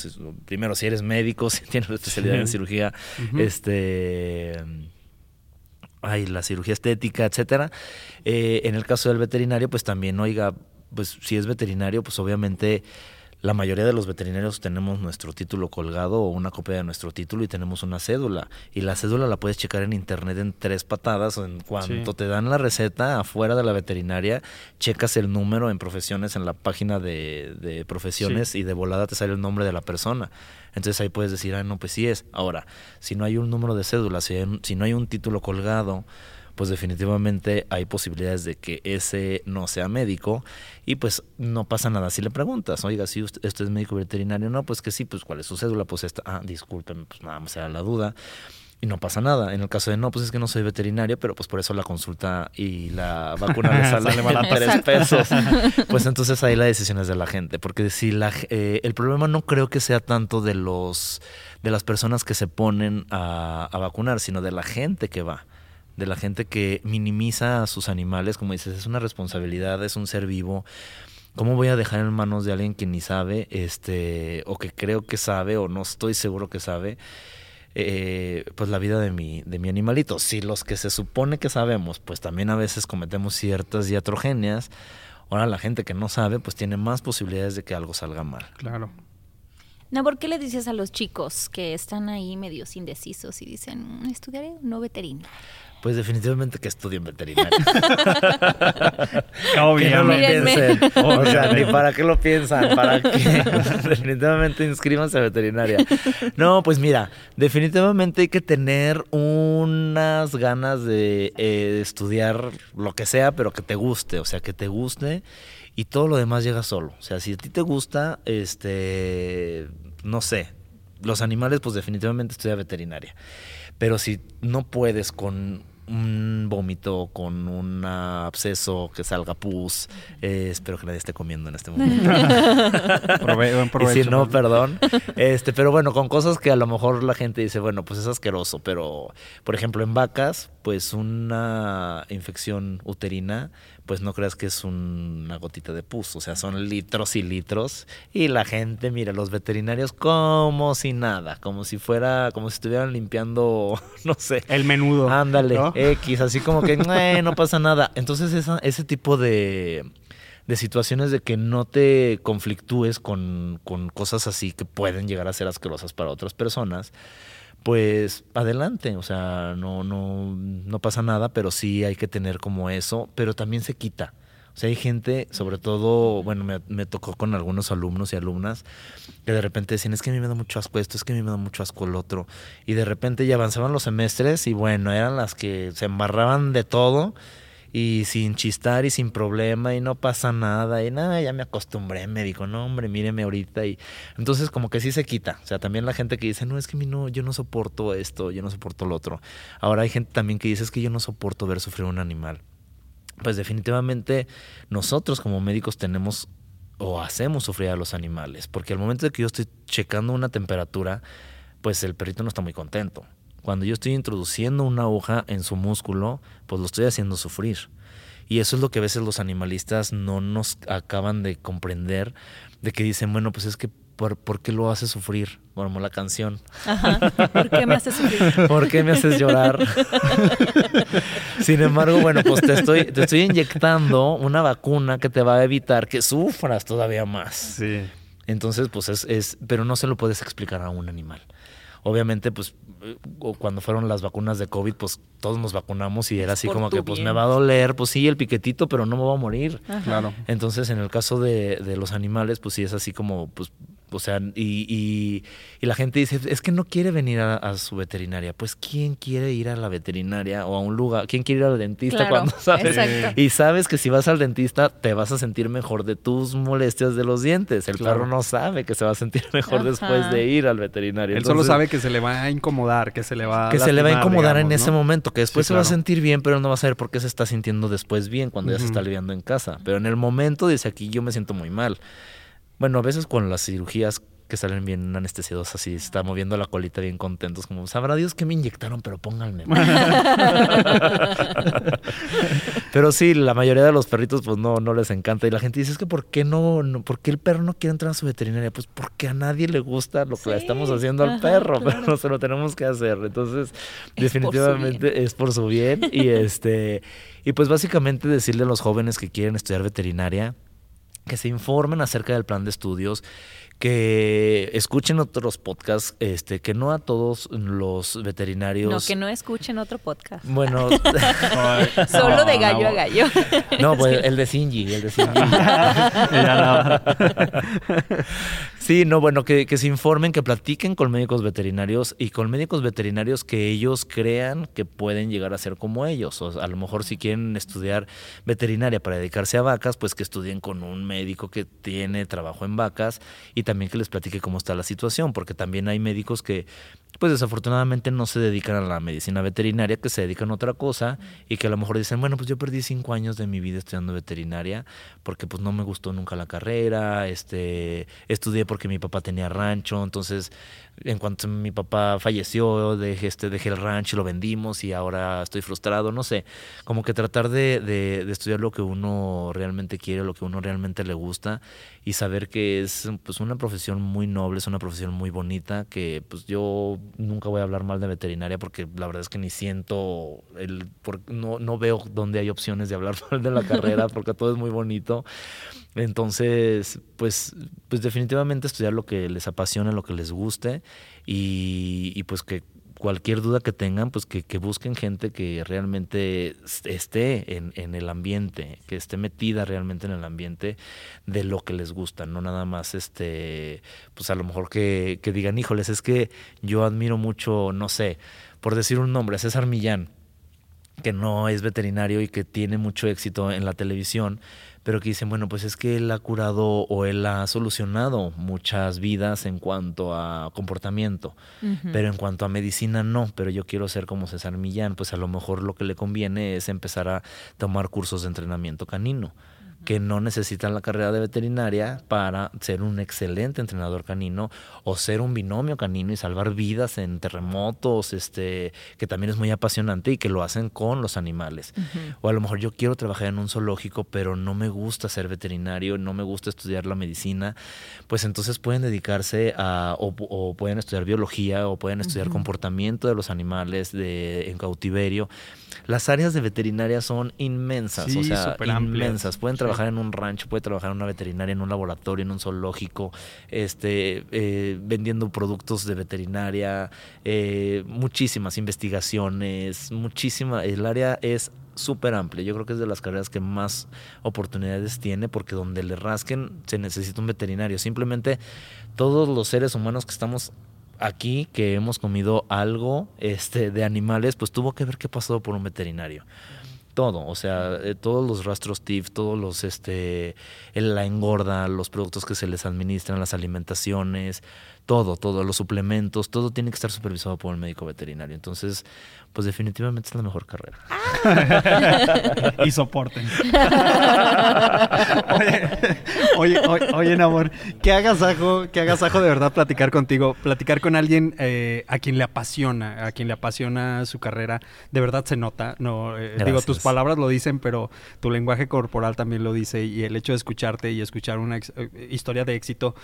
primero si eres médico, si tienes especialidad en cirugía, este ay, la cirugía estética, etcétera. Eh, en el caso del veterinario, pues también, oiga, pues si es veterinario, pues obviamente la mayoría de los veterinarios tenemos nuestro título colgado o una copia de nuestro título y tenemos una cédula. Y la cédula la puedes checar en internet en tres patadas. En cuanto te dan la receta afuera de la veterinaria, checas el número en profesiones en la página de, profesiones y de volada te sale el nombre de la persona. Entonces ahí puedes decir, ah, no, pues sí es. Ahora, si no hay un número de cédula, si, si no hay un título colgado, pues definitivamente hay posibilidades de que ese no sea médico y pues no pasa nada si le preguntas, oiga, si usted, es médico veterinario, no, pues que sí, pues cuál es su cédula, pues esta, ah, discúlpeme, pues nada más era la duda y no pasa nada. En el caso de no, pues es que no soy veterinario, pero pues por eso la consulta y la vacuna le sale a tres pesos. Pues entonces ahí la decisión es de la gente, porque si la, eh, el problema no creo que sea tanto de los de las personas que se ponen a, a vacunar, sino de la gente que va de la gente que minimiza a sus animales, como dices, es una responsabilidad, es un ser vivo. ¿Cómo voy a dejar en manos de alguien que ni sabe, este, o que creo que sabe, o no estoy seguro que sabe, eh, pues la vida de mi, de mi animalito? Si los que se supone que sabemos, pues también a veces cometemos ciertas diatrogenias, ahora la gente que no sabe, pues tiene más posibilidades de que algo salga mal. Claro. No, ¿por qué le dices a los chicos que están ahí medios indecisos y dicen, mm, estudiaré no veterinario? Pues definitivamente que estudien veterinaria. Obviamente. Que no lo piensen. O sea, ni para qué lo piensan, para qué. definitivamente inscríbanse a veterinaria. No, pues mira, definitivamente hay que tener unas ganas de eh, estudiar lo que sea, pero que te guste. O sea, que te guste y todo lo demás llega solo. O sea, si a ti te gusta, este, no sé, los animales, pues definitivamente estudia veterinaria. Pero si no puedes con un vómito con un absceso que salga pus. Eh, espero que nadie esté comiendo en este momento. y si no, perdón. Este, pero bueno, con cosas que a lo mejor la gente dice, bueno, pues es asqueroso, pero por ejemplo en vacas, pues una infección uterina pues no creas que es una gotita de pus, o sea, son litros y litros. Y la gente, mira, los veterinarios como si nada, como si fuera, como si estuvieran limpiando, no sé. El menudo. Ándale, X, así como que no pasa nada. Entonces ese tipo de, de situaciones de que no te conflictúes con, con cosas así que pueden llegar a ser asquerosas para otras personas pues adelante, o sea, no, no, no pasa nada, pero sí hay que tener como eso, pero también se quita. O sea, hay gente, sobre todo, bueno, me, tocó con algunos alumnos y alumnas que de repente decían, es que a mí me da mucho asco esto, es que a mí me da mucho asco el otro. Y de repente ya avanzaban los semestres y bueno, eran las que se embarraban de todo y sin chistar y sin problema y no pasa nada y nada, ya me acostumbré, me dijo, no hombre, míreme ahorita y entonces como que sí se quita, o sea, también la gente que dice, no, es que no, yo no soporto esto, yo no soporto lo otro. Ahora hay gente también que dice, es que yo no soporto ver sufrir un animal. Pues definitivamente nosotros como médicos tenemos o hacemos sufrir a los animales, porque al momento de que yo estoy checando una temperatura, pues el perrito no está muy contento. Cuando yo estoy introduciendo una aguja en su músculo, pues lo estoy haciendo sufrir. Y eso es lo que a veces los animalistas no nos acaban de comprender, de que dicen, bueno, pues es que ¿por, qué lo hace sufrir? Como la canción. Ajá. ¿Por qué me haces sufrir? ¿Por qué me haces llorar? Sin embargo, bueno, pues te estoy, te estoy inyectando una vacuna que te va a evitar que sufras todavía más. Sí. Entonces, pues es, es, pero no se lo puedes explicar a un animal. Obviamente, pues cuando fueron las vacunas de COVID, pues todos nos vacunamos y era así como que, pues me va a doler, pues sí, el piquetito, pero no me va a morir. Claro. Entonces, en el caso de, de, los animales, pues sí es así como, pues O sea, y, la gente dice, es que no quiere venir a, su veterinaria. Pues, ¿quién quiere ir a la veterinaria o a un lugar? ¿Quién quiere ir al dentista cuando sabes? Y sabes que si vas al dentista te vas a sentir mejor de tus molestias de los dientes. El perro no sabe que se va a sentir mejor después de ir al veterinario. Él solo sabe que se le va a incomodar, que se le va a Que se le va a incomodar en ese momento, que después se va a sentir bien, pero no va a saber por qué se está sintiendo después bien cuando ya se está aliviando en casa. Pero en el momento dice aquí yo me siento muy mal. Bueno, a veces con las cirugías que salen bien anestesiados así, está moviendo la colita bien contentos, como sabrá Dios que me inyectaron, pero pónganme. pero sí, la mayoría de los perritos pues no, no les encanta. Y la gente dice, es que ¿por qué no, no por qué el perro no quiere entrar a su veterinaria? Pues porque a nadie le gusta lo que le estamos haciendo al perro, pero no se lo tenemos que hacer. Entonces, definitivamente es por su bien. y este, y pues básicamente decirle a los jóvenes que quieren estudiar veterinaria, que se informen acerca del plan de estudios, que escuchen otros podcasts, este, que no a todos los veterinarios. No, que no escuchen otro podcast. Bueno, solo de gallo a gallo. No, pues el de Sinji, el de Sinji. sí, no, bueno, que, que se informen, que platiquen con médicos veterinarios y con médicos veterinarios que ellos crean que pueden llegar a ser como ellos. O a lo mejor si quieren estudiar veterinaria para dedicarse a vacas, pues que estudien con un médico que tiene trabajo en vacas y también que les platique cómo está la situación, porque también hay médicos que pues desafortunadamente no se dedican a la medicina veterinaria, que se dedican a otra cosa y que a lo mejor dicen, bueno, pues yo perdí cinco años de mi vida estudiando veterinaria porque pues no me gustó nunca la carrera, este, estudié porque mi papá tenía rancho, entonces en cuanto mi papá falleció, dejé, este, dejé el rancho, lo vendimos y ahora estoy frustrado, no sé, como que tratar de, de, de estudiar lo que uno realmente quiere, lo que uno realmente le gusta y saber que es pues una profesión muy noble, es una profesión muy bonita, que pues yo nunca voy a hablar mal de veterinaria porque la verdad es que ni siento el no, no veo dónde hay opciones de hablar mal de la carrera porque todo es muy bonito. Entonces, pues, pues definitivamente estudiar lo que les apasiona, lo que les guste y pues que cualquier duda que tengan, pues que, busquen gente que realmente esté en, el ambiente, que esté metida realmente en el ambiente de lo que les gusta, no nada más este, pues a lo mejor que, que digan, híjoles, es que yo admiro mucho, no sé, por decir un nombre, César Millán, que no es veterinario y que tiene mucho éxito en la televisión, pero que dicen, bueno, pues es que él ha curado o él ha solucionado muchas vidas en cuanto a comportamiento, pero en cuanto a medicina no, pero yo quiero ser como César Millán, pues a lo mejor lo que le conviene es empezar a tomar cursos de entrenamiento canino que no necesitan la carrera de veterinaria para ser un excelente entrenador canino o ser un binomio canino y salvar vidas en terremotos, este, que también es muy apasionante y que lo hacen con los animales. O a lo mejor yo quiero trabajar en un zoológico, pero no me gusta ser veterinario, no me gusta estudiar la medicina, pues entonces pueden dedicarse a, o, pueden estudiar biología, o pueden estudiar comportamiento de los animales de, en cautiverio. Las áreas de veterinaria son inmensas, o sea, inmensas. Pueden trabajar en un rancho, pueden trabajar en una veterinaria, en un laboratorio, en un zoológico, este, eh, vendiendo productos de veterinaria, eh, muchísimas investigaciones, muchísima. El área es súper amplia. Yo creo que es de las carreras que más oportunidades tiene porque donde le rasquen se necesita un veterinario. Simplemente todos los seres humanos que estamos aquí que hemos comido algo este, de animales, pues tuvo que ver qué pasó por un veterinario. Todo, o sea, eh, todos los rastros TIF, todos los, este, la engorda, los productos que se les administran, las alimentaciones, todo, todo, los suplementos, todo tiene que estar supervisado por el médico veterinario. Entonces, pues definitivamente es la mejor carrera. y soporten. oye, oye, oye, amor, que hagas ajo, que hagas ajo de verdad platicar contigo, platicar con alguien eh, a quien le apasiona, a quien le apasiona su carrera, de verdad se nota. No, eh, digo, tus palabras lo dicen, pero tu lenguaje corporal también lo dice y el hecho de escucharte y escuchar una eh, historia de éxito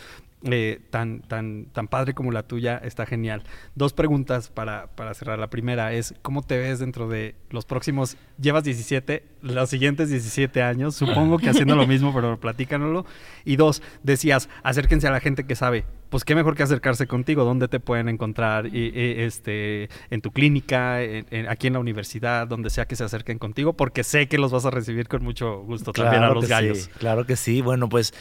tan, tan, tan padre como la tuya está genial. Dos preguntas para, para, cerrar. La primera es, ¿cómo te ves dentro de los próximos, llevas 17, los siguientes 17 años? Supongo que haciendo lo mismo, pero platícanoslo. Y dos, decías, acérquense a la gente que sabe. Pues qué mejor que acercarse contigo, ¿dónde te pueden encontrar? Y, este, en tu clínica, aquí en la universidad, donde sea que se acerquen contigo, porque sé que los vas a recibir con mucho gusto también a los gallos. claro que sí. Bueno, pues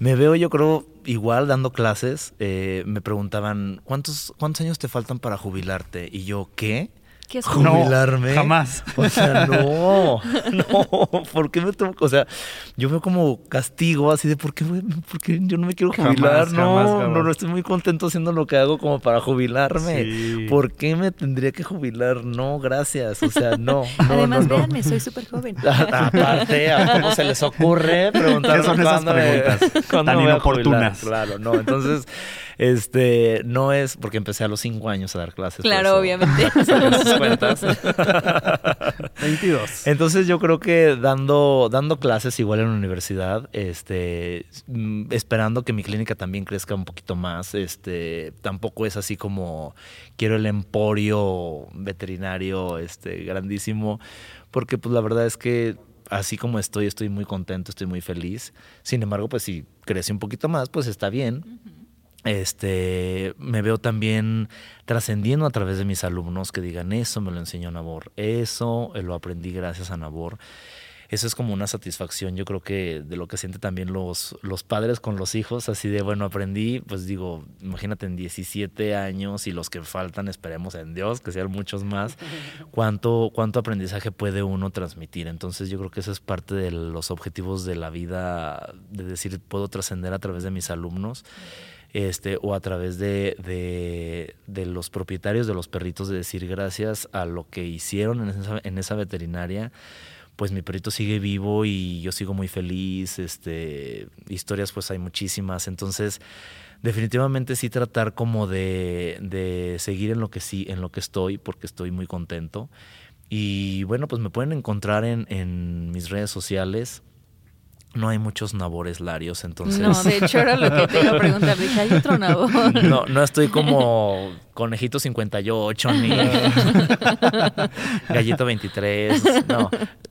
Me veo, yo creo, igual dando clases. Eh, me preguntaban, ¿cuántos, ¿cuántos años te faltan para jubilarte? Y yo, ¿qué? Jubilarme. jamás. O sea, no, no, ¿por qué me tengo? O sea, yo veo como castigo así de ¿por qué, yo no me quiero jubilar? no, no, no, estoy muy contento haciendo lo que hago como para jubilarme. ¿Por qué me tendría que jubilar? No, gracias. O sea, no. no Además, véanme, soy súper joven. Aparte, ¿cómo se les ocurre preguntarme son esas preguntas tan inoportunas? Claro, no. Entonces, este, no es porque empecé a los cinco años a dar clases. Claro, obviamente. cuentas. 22. Entonces yo creo que dando, dando clases igual en la universidad, este, mm, esperando que mi clínica también crezca un poquito más, este, tampoco es así como quiero el emporio veterinario, este, grandísimo, porque pues la verdad es que así como estoy, estoy muy contento, estoy muy feliz. Sin embargo, pues si crece un poquito más, pues está bien este, me veo también trascendiendo a través de mis alumnos que digan eso me lo enseñó Nabor, eso lo aprendí gracias a Nabor. Eso es como una satisfacción, yo creo que de lo que sienten también los, los padres con los hijos, así de, bueno, aprendí, pues digo, imagínate en 17 años y los que faltan, esperemos en Dios, que sean muchos más, cuánto, cuánto aprendizaje puede uno transmitir. Entonces yo creo que eso es parte de los objetivos de la vida, de decir, puedo trascender a través de mis alumnos este, o a través de, los propietarios de los perritos de decir gracias a lo que hicieron en esa, veterinaria, pues mi perrito sigue vivo y yo sigo muy feliz, este, historias pues hay muchísimas, entonces definitivamente sí tratar como de, seguir en lo que sí, en lo que estoy, porque estoy muy contento. Y bueno, pues me pueden encontrar en, en mis redes sociales, no hay muchos nabores larios, entonces. No, de hecho era lo que te iba a preguntar. Dije, ¿hay otro nabor? No, no estoy como Conejito 58 ni Gallito 23. No,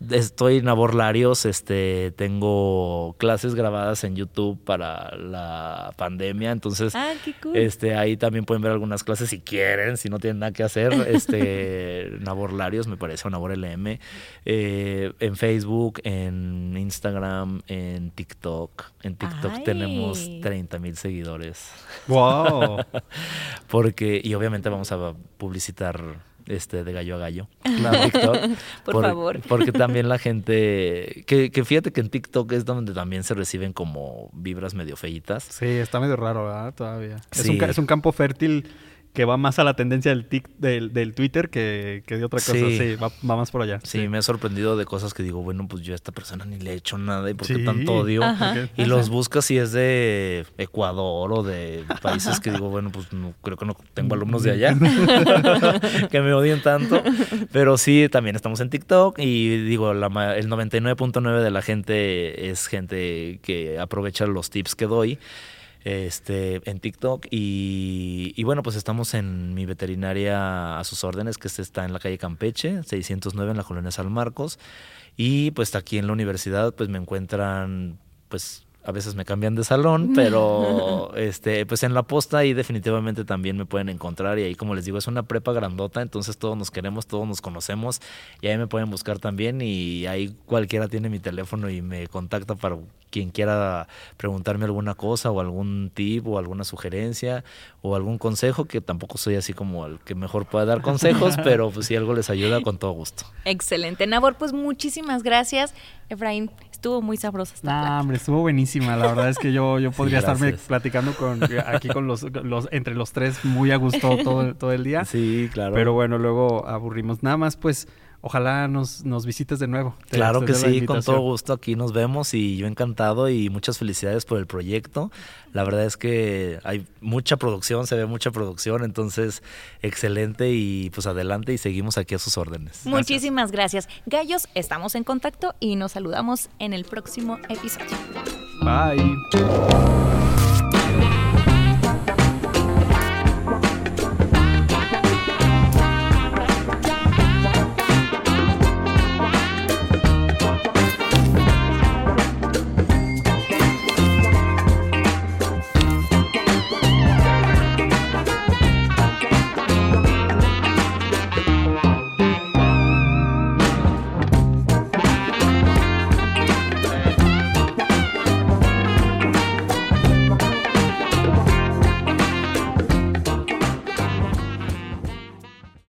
estoy Nabor Larios. Este, tengo clases grabadas en YouTube para la pandemia. Entonces, ah, este, ahí también pueden ver algunas clases si quieren, si no tienen nada que hacer. Este, Nabor Larios, me parece, o Nabor LM. Eh, en Facebook, en Instagram, en TikTok. En TikTok tenemos 30 mil seguidores. ¡Wow! Porque, y obviamente vamos a publicitar este de gallo a gallo. TikTok, por, favor. Porque también la gente. Que, que, fíjate que en TikTok es donde también se reciben como vibras medio feitas. Sí, está medio raro, ¿verdad? Todavía. Es, un, es un campo fértil que va más a la tendencia del, tic, del, del Twitter que, que, de otra cosa. Sí, va, más por allá. Sí, me ha sorprendido de cosas que digo, bueno, pues yo a esta persona ni le he hecho nada y por qué tanto odio. Y los buscas si es de Ecuador o de países que digo, bueno, pues no, creo que no tengo alumnos de allá que me odien tanto. Pero sí, también estamos en TikTok y digo, la, el 99.9 de la gente es gente que aprovecha los tips que doy este, en TikTok. Y, bueno, pues estamos en mi veterinaria a sus órdenes, que está en la calle Campeche, 609 en la colonia San Marcos. Y pues aquí en la universidad, pues me encuentran, pues a veces me cambian de salón, pero este, pues en la posta ahí definitivamente también me pueden encontrar y ahí como les digo es una prepa grandota, entonces todos nos queremos, todos nos conocemos y ahí me pueden buscar también y ahí cualquiera tiene mi teléfono y me contacta para quien quiera preguntarme alguna cosa o algún tip o alguna sugerencia o algún consejo, que tampoco soy así como el que mejor pueda dar consejos, pero pues si algo les ayuda, con todo gusto. Excelente. Nabor, pues muchísimas gracias. Efraín, estuvo muy sabrosa esta hombre, estuvo buenísima. La verdad es que yo, yo podría estarme platicando con aquí con los, los, entre los tres muy a gusto todo, todo el día. Sí, claro. Pero bueno, luego aburrimos. Nada más, pues ojalá nos, nos visites de nuevo. claro que sí, con todo gusto aquí nos vemos y yo encantado y muchas felicidades por el proyecto. La verdad es que hay mucha producción, se ve mucha producción, entonces excelente y pues adelante y seguimos aquí a sus órdenes. Muchísimas gracias. Gallos, estamos en contacto y nos saludamos en el próximo episodio. Bye.